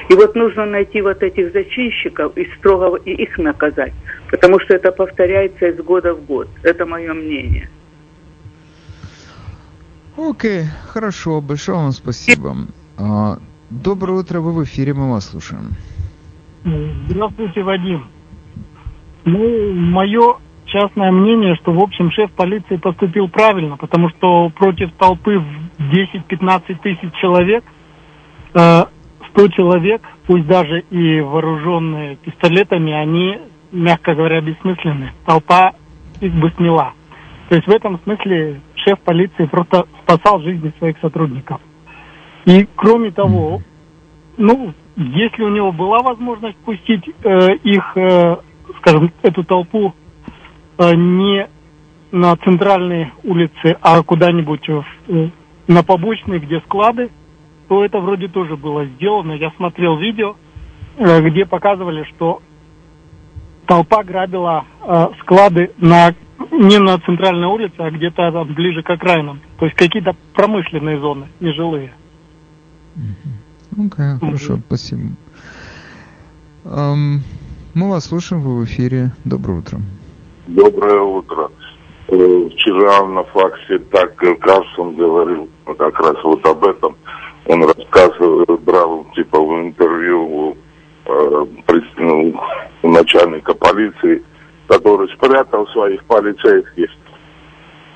Speaker 16: И вот нужно найти вот этих зачинщиков и строго и их наказать, потому что это повторяется из года в год. Это мое мнение.
Speaker 2: Окей, хорошо, большое вам спасибо. А, доброе утро, вы в эфире, мы вас слушаем.
Speaker 17: Здравствуйте, Вадим. Ну, мое частное мнение, что, в общем, шеф полиции поступил правильно, потому что против толпы в 10-15 тысяч человек э, 100 человек, пусть даже и вооруженные пистолетами, они, мягко говоря, бессмысленны. Толпа их бы сняла. То есть в этом смысле шеф полиции просто спасал жизни своих сотрудников. И кроме того, ну, если у него была возможность пустить э, их, э, скажем, эту толпу э, не на центральные улицы, а куда-нибудь э, на побочные, где склады, то это вроде тоже было сделано. Я смотрел видео, э, где показывали, что толпа грабила э, склады на не на центральной улице, а где-то там ближе к окраинам. То есть какие-то промышленные зоны, нежилые.
Speaker 2: Окей, хорошо, спасибо. Эм, мы вас слушаем, вы в эфире. Доброе утро.
Speaker 18: Доброе утро. Э, Вчера на факсе так Карсон говорил ну, как раз вот об этом. Он рассказывал, брал типа в интервью э, у начальника полиции, который спрятал своих полицейских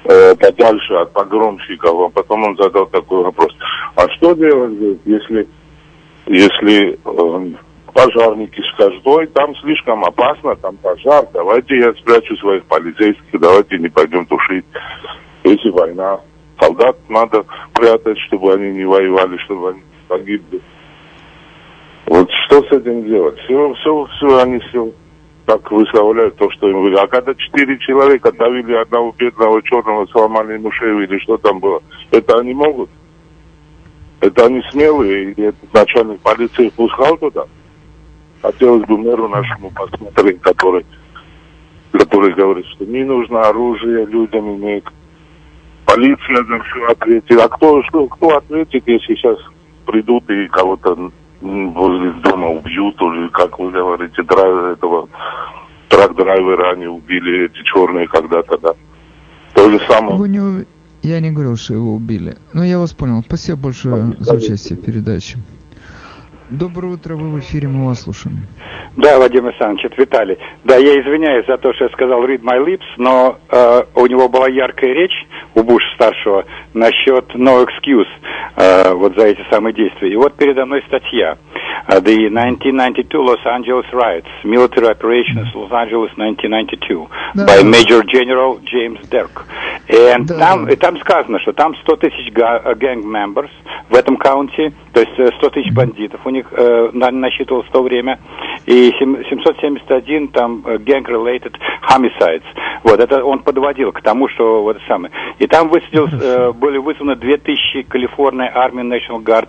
Speaker 18: э, подальше от погромщиков. А потом он задал такой вопрос. А что делать, если, если э, пожарники скажут, ой, там слишком опасно, там пожар, давайте я спрячу своих полицейских, давайте не пойдем тушить. Если война, солдат надо прятать, чтобы они не воевали, чтобы они погибли. Вот что с этим делать? Все, все, все, они все так выставляют то, что им говорят. А когда четыре человека давили одного бедного черного, сломали ему шею или что там было, это они могут? Это они смелые, и этот начальник полиции пускал туда? Хотелось бы мэру нашему посмотреть, который, который говорит, что не нужно оружие людям иметь. Полиция за все ответит. А кто, что, кто ответит, если сейчас придут и кого-то возле дома убьют, или, как вы говорите, драйвера, этого трак-драйвера они убили, эти черные когда-то, да. То же самое.
Speaker 2: Вы не Я не говорил, что его убили. Но я вас понял. Спасибо большое за участие в передаче. Доброе утро, вы в эфире, мы вас слушаем.
Speaker 8: Да, Вадим Александрович, это Виталий. Да, я извиняюсь за то, что я сказал read my lips, но э, у него была яркая речь у Буша старшего насчет no excuse э, вот за эти самые действия. И вот передо мной статья. Uh, the 1992 Los Angeles riots, military operations Los Angeles 1992 by Major General James Dirk. И там, и там сказано, что там 100 тысяч э, gang members в этом каунте, то есть э, 100 тысяч бандитов у них э, на- насчитывалось в то время, и сем- 771 там э, gang-related homicides. Вот, это он подводил к тому, что вот самое. И там высадил, э, были вызваны 2000 Калифорния Army National Guard,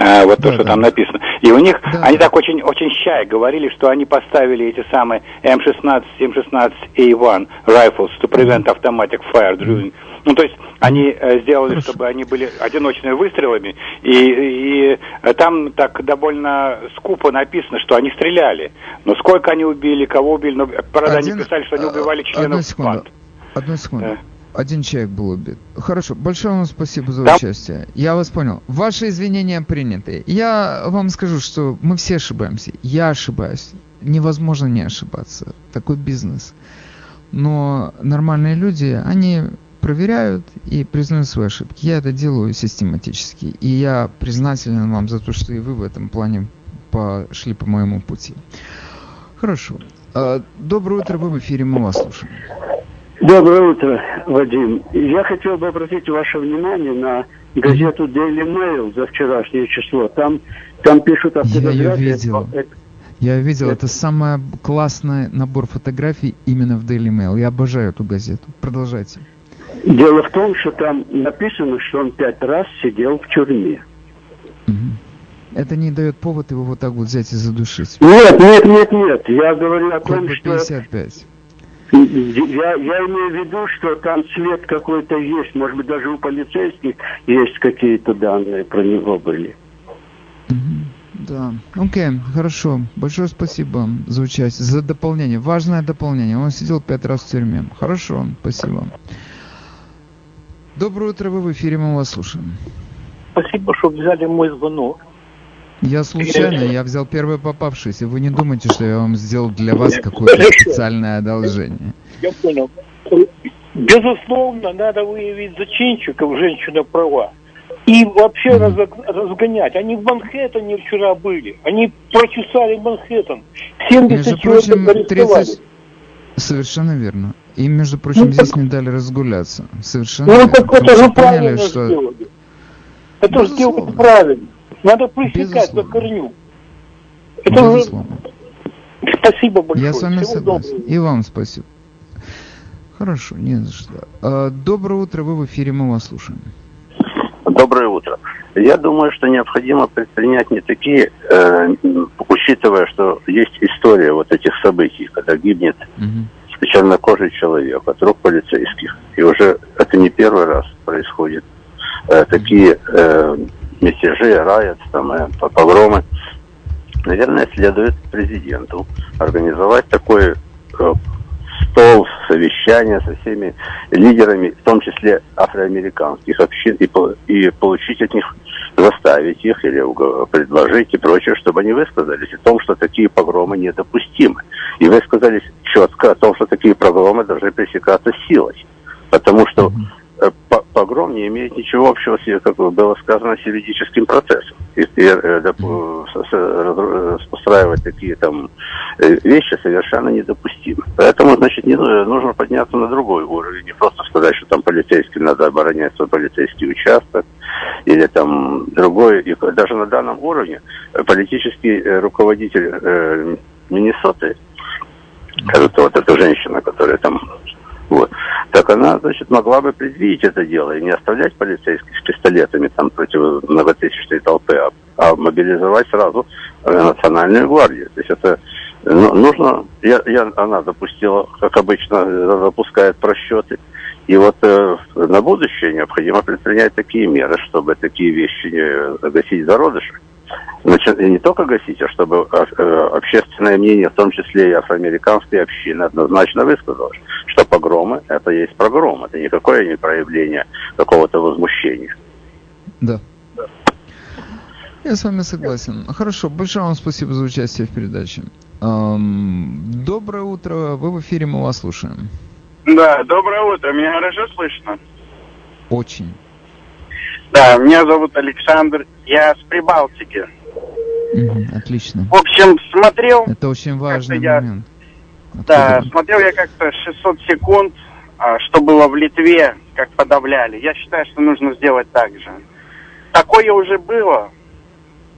Speaker 8: э, вот то, что там написано. И у них, они так очень, очень щай говорили, что они поставили эти самые М16, М16 A1 rifles to prevent automatic fire during ну, то есть они э, сделали, чтобы они были одиночными выстрелами, и, и э, там так довольно скупо написано, что они стреляли. Но сколько они убили, кого убили, но, правда,
Speaker 2: Один-
Speaker 8: они писали, что они убивали
Speaker 2: Одну
Speaker 8: членов
Speaker 2: секунду.
Speaker 8: банд.
Speaker 2: Одну секунду. Один человек был убит. Хорошо, большое вам спасибо за
Speaker 8: Да.
Speaker 2: участие. Я вас понял. Ваши извинения приняты. Я вам скажу, что мы все ошибаемся. Я ошибаюсь. Невозможно не ошибаться. Такой бизнес. Но нормальные люди, они проверяют и признают свои ошибки. Я это делаю систематически. И я признателен вам за то, что и вы в этом плане пошли по моему пути. Хорошо. А, Доброе утро, вы в эфире, мы вас слушаем.
Speaker 19: Доброе утро, Вадим. Я хотел бы обратить ваше внимание на газету Daily Mail за вчерашнее число. Там, там пишут о
Speaker 2: Я ее видел. Я видел, это самый классный набор фотографий именно в Daily Mail. Я обожаю эту газету. Продолжайте.
Speaker 19: Дело в том, что там написано, что он пять раз сидел в тюрьме.
Speaker 2: Это не дает повод его вот так вот взять и задушить.
Speaker 19: Нет, нет, нет, нет. Я говорю о
Speaker 2: Хоть
Speaker 19: том,
Speaker 2: бы
Speaker 19: что...
Speaker 2: 55.
Speaker 19: Я, я имею в виду, что там след какой-то есть. Может быть, даже у полицейских есть какие-то данные про него были.
Speaker 2: Да. Окей, хорошо. Большое спасибо за участие, за дополнение. Важное дополнение. Он сидел пять раз в тюрьме. Хорошо, спасибо. Доброе утро, вы в эфире, мы вас слушаем.
Speaker 20: Спасибо, что взяли мой звонок.
Speaker 2: Я случайно, я взял первое попавшееся. Вы не думайте, что я вам сделал для вас какое-то специальное одолжение.
Speaker 20: Я понял. Безусловно, надо выявить зачинщиков, женщина права. И вообще разог- разгонять. Они в Манхэттене вчера были. Они прочесали Манхэттен. 70
Speaker 2: Между прочим,
Speaker 20: арестовали.
Speaker 2: 30... Совершенно верно. И, между прочим, здесь не дали разгуляться. Совершенно
Speaker 20: Ну,
Speaker 2: верно.
Speaker 20: так это же
Speaker 2: поняли,
Speaker 20: правильно
Speaker 2: что...
Speaker 20: сделали. Это же сделать правильно. Надо пресекать на корню. Это уже...
Speaker 2: Безусловно.
Speaker 20: Спасибо большое.
Speaker 2: Я с вами
Speaker 20: Всего
Speaker 2: согласен.
Speaker 20: доброго.
Speaker 2: И вам спасибо. Хорошо, не за что. А, Доброе утро, вы в эфире, мы вас слушаем.
Speaker 21: Доброе утро. Я думаю, что необходимо предпринять не такие, э, учитывая, что есть история вот этих событий, когда гибнет чернокожий человек от рук полицейских. И уже это не первый раз происходит. Э, такие э, мятежи, райот, там, э, погромы. Наверное, следует президенту организовать такой э, стол, совещание со всеми лидерами, в том числе афроамериканских общин, и, и получить от них, заставить их или предложить и прочее, чтобы они высказались о том, что такие погромы недопустимы. И высказались четко о том, что такие погромы должны пресекаться силой. Потому что погром не имеет ничего общего, с, как было сказано, с юридическим процессом. И, э, устраивать такие там э, вещи совершенно недопустимо. Поэтому, значит, не, нужно подняться на другой уровень, не просто сказать, что там полицейским надо оборонять свой полицейский участок, или там другой. И даже на данном уровне политический руководитель э, Миннесоты, кажется, вот эта женщина, которая там вот. Так она, значит, могла бы предвидеть это дело и не оставлять полицейских с пистолетами там против многотысячной толпы, а, а мобилизовать сразу э, национальную гвардию. То есть это ну, нужно, я, я, она допустила, как обычно, допускает просчеты. И вот э, на будущее необходимо предпринять такие меры, чтобы такие вещи не гасить зародыши значит, не только гасить, а чтобы э, общественное мнение, в том числе и афроамериканской общины, однозначно высказалось, что погромы – это есть погром, это никакое не проявление какого-то возмущения.
Speaker 2: Да. Я с вами согласен. Хорошо, большое вам спасибо за участие в передаче. Эм, доброе утро, вы в эфире, мы вас слушаем.
Speaker 22: Да, доброе утро, меня хорошо слышно?
Speaker 2: Очень.
Speaker 22: Да, меня зовут Александр, я с Прибалтики.
Speaker 2: Угу, отлично.
Speaker 22: В общем, смотрел...
Speaker 2: Это очень важный
Speaker 22: я,
Speaker 2: момент.
Speaker 22: Да, смотрел я как-то 600 секунд, а, что было в Литве, как подавляли. Я считаю, что нужно сделать так же. Такое уже было.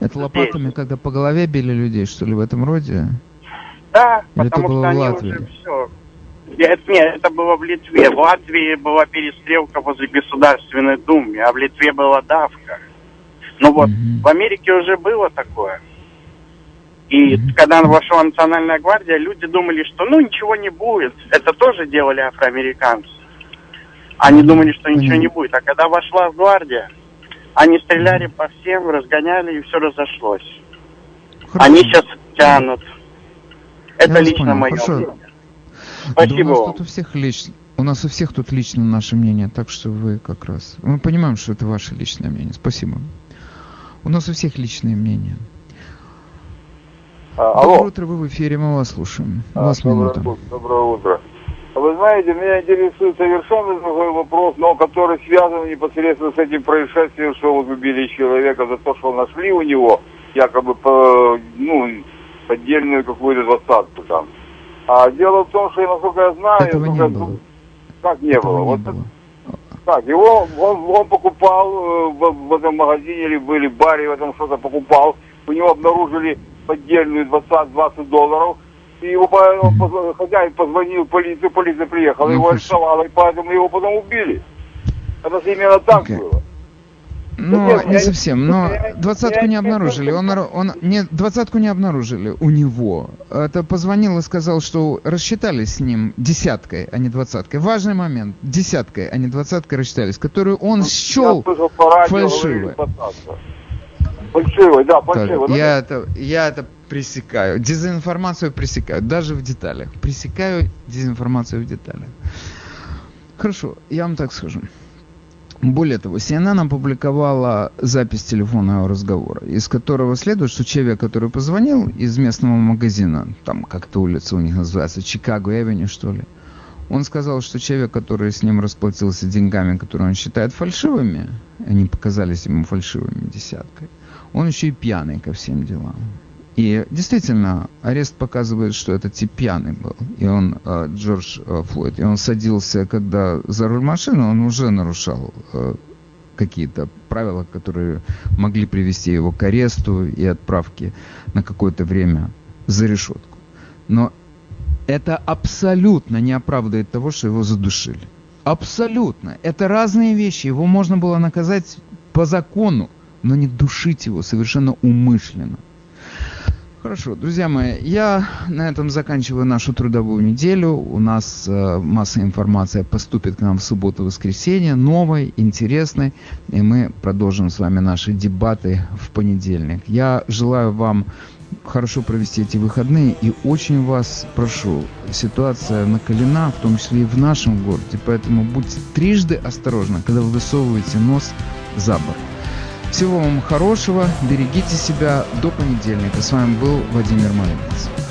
Speaker 2: Это лопатами, Здесь. когда по голове били людей, что ли, в этом роде?
Speaker 22: Да,
Speaker 2: Или
Speaker 22: потому
Speaker 2: это было
Speaker 22: что
Speaker 2: в
Speaker 22: они
Speaker 2: Латвии?
Speaker 22: уже все нет, нет, это было в Литве. В Латвии была перестрелка возле Государственной Думы, а в Литве была давка. Ну вот, mm-hmm. в Америке уже было такое. И mm-hmm. когда вошла Национальная гвардия, люди думали, что ну ничего не будет. Это тоже делали афроамериканцы. Они думали, что ничего mm-hmm. не будет. А когда вошла гвардия, они стреляли по всем, разгоняли, и все разошлось. Хорошо. Они сейчас тянут. Это
Speaker 2: Я
Speaker 22: лично мое
Speaker 2: Хорошо.
Speaker 22: Спасибо
Speaker 2: да у нас тут у всех лично. У нас у всех тут лично наше мнение, так что вы как раз... Мы понимаем, что это ваше личное мнение. Спасибо. У нас у всех личные мнения.
Speaker 23: А,
Speaker 2: Доброе
Speaker 23: алло.
Speaker 2: утро, вы в эфире, мы вас слушаем. У
Speaker 23: А,
Speaker 2: вас
Speaker 23: доброе,
Speaker 2: минута.
Speaker 23: утро, доброе утро. Вы знаете, меня интересует совершенно другой вопрос, но который связан непосредственно с этим происшествием, что вот убили человека за то, что нашли у него якобы по, ну, поддельную какую-то двадцатку там. А дело в том, что, насколько я знаю,
Speaker 2: Этого не было.
Speaker 23: как не
Speaker 2: Этого
Speaker 23: было.
Speaker 2: не
Speaker 23: вот
Speaker 2: было.
Speaker 23: так, его он, он покупал э, в, в этом магазине или были баре, в этом что-то покупал. У него обнаружили поддельную 20-20 долларов. И его он позв- хозяин позвонил в полицию, полиция приехала,
Speaker 2: Ну,
Speaker 23: его арестовала, и поэтому его потом убили. Это же именно так
Speaker 2: Окей.
Speaker 23: было.
Speaker 2: Ну,
Speaker 23: нет,
Speaker 2: не совсем. Но двадцатку не обнаружили. Он, он не двадцатку не обнаружили у него. Это позвонил и сказал, что рассчитались с ним десяткой, а не двадцаткой. Важный момент. Десяткой, а не двадцаткой рассчитались, которую он счел фальшивой.
Speaker 23: Фальшивой, да, фальшивой. Ну,
Speaker 2: я это, я это пресекаю. Дезинформацию пресекаю, даже в деталях. Пресекаю дезинформацию в деталях. Хорошо, я вам так скажу. Более того, CNN опубликовала запись телефонного разговора, из которого следует, что человек, который позвонил из местного магазина, там как-то улица у них называется, Чикаго Эвеню, что ли, он сказал, что человек, который с ним расплатился деньгами, которые он считает фальшивыми, они показались ему фальшивыми десяткой, он еще и пьяный ко всем делам. И действительно, арест показывает, что этот тип пьяный был. И он, э, Джордж э, Флойд, и он садился, когда за руль машины, он уже нарушал э, какие-то правила, которые могли привести его к аресту и отправке на какое-то время за решетку. Но это абсолютно не оправдывает того, что его задушили. Абсолютно. Это разные вещи. Его можно было наказать по закону, но не душить его совершенно умышленно. Хорошо, друзья мои, я на этом заканчиваю нашу трудовую неделю. У нас э, масса информации поступит к нам в субботу-воскресенье, новой, интересной, и мы продолжим с вами наши дебаты в понедельник. Я желаю вам хорошо провести эти выходные и очень вас прошу, ситуация накалена, в том числе и в нашем городе, поэтому будьте трижды осторожны, когда вы высовываете нос за борт. Всего вам хорошего, берегите себя, до понедельника. С вами был Владимир Малинец.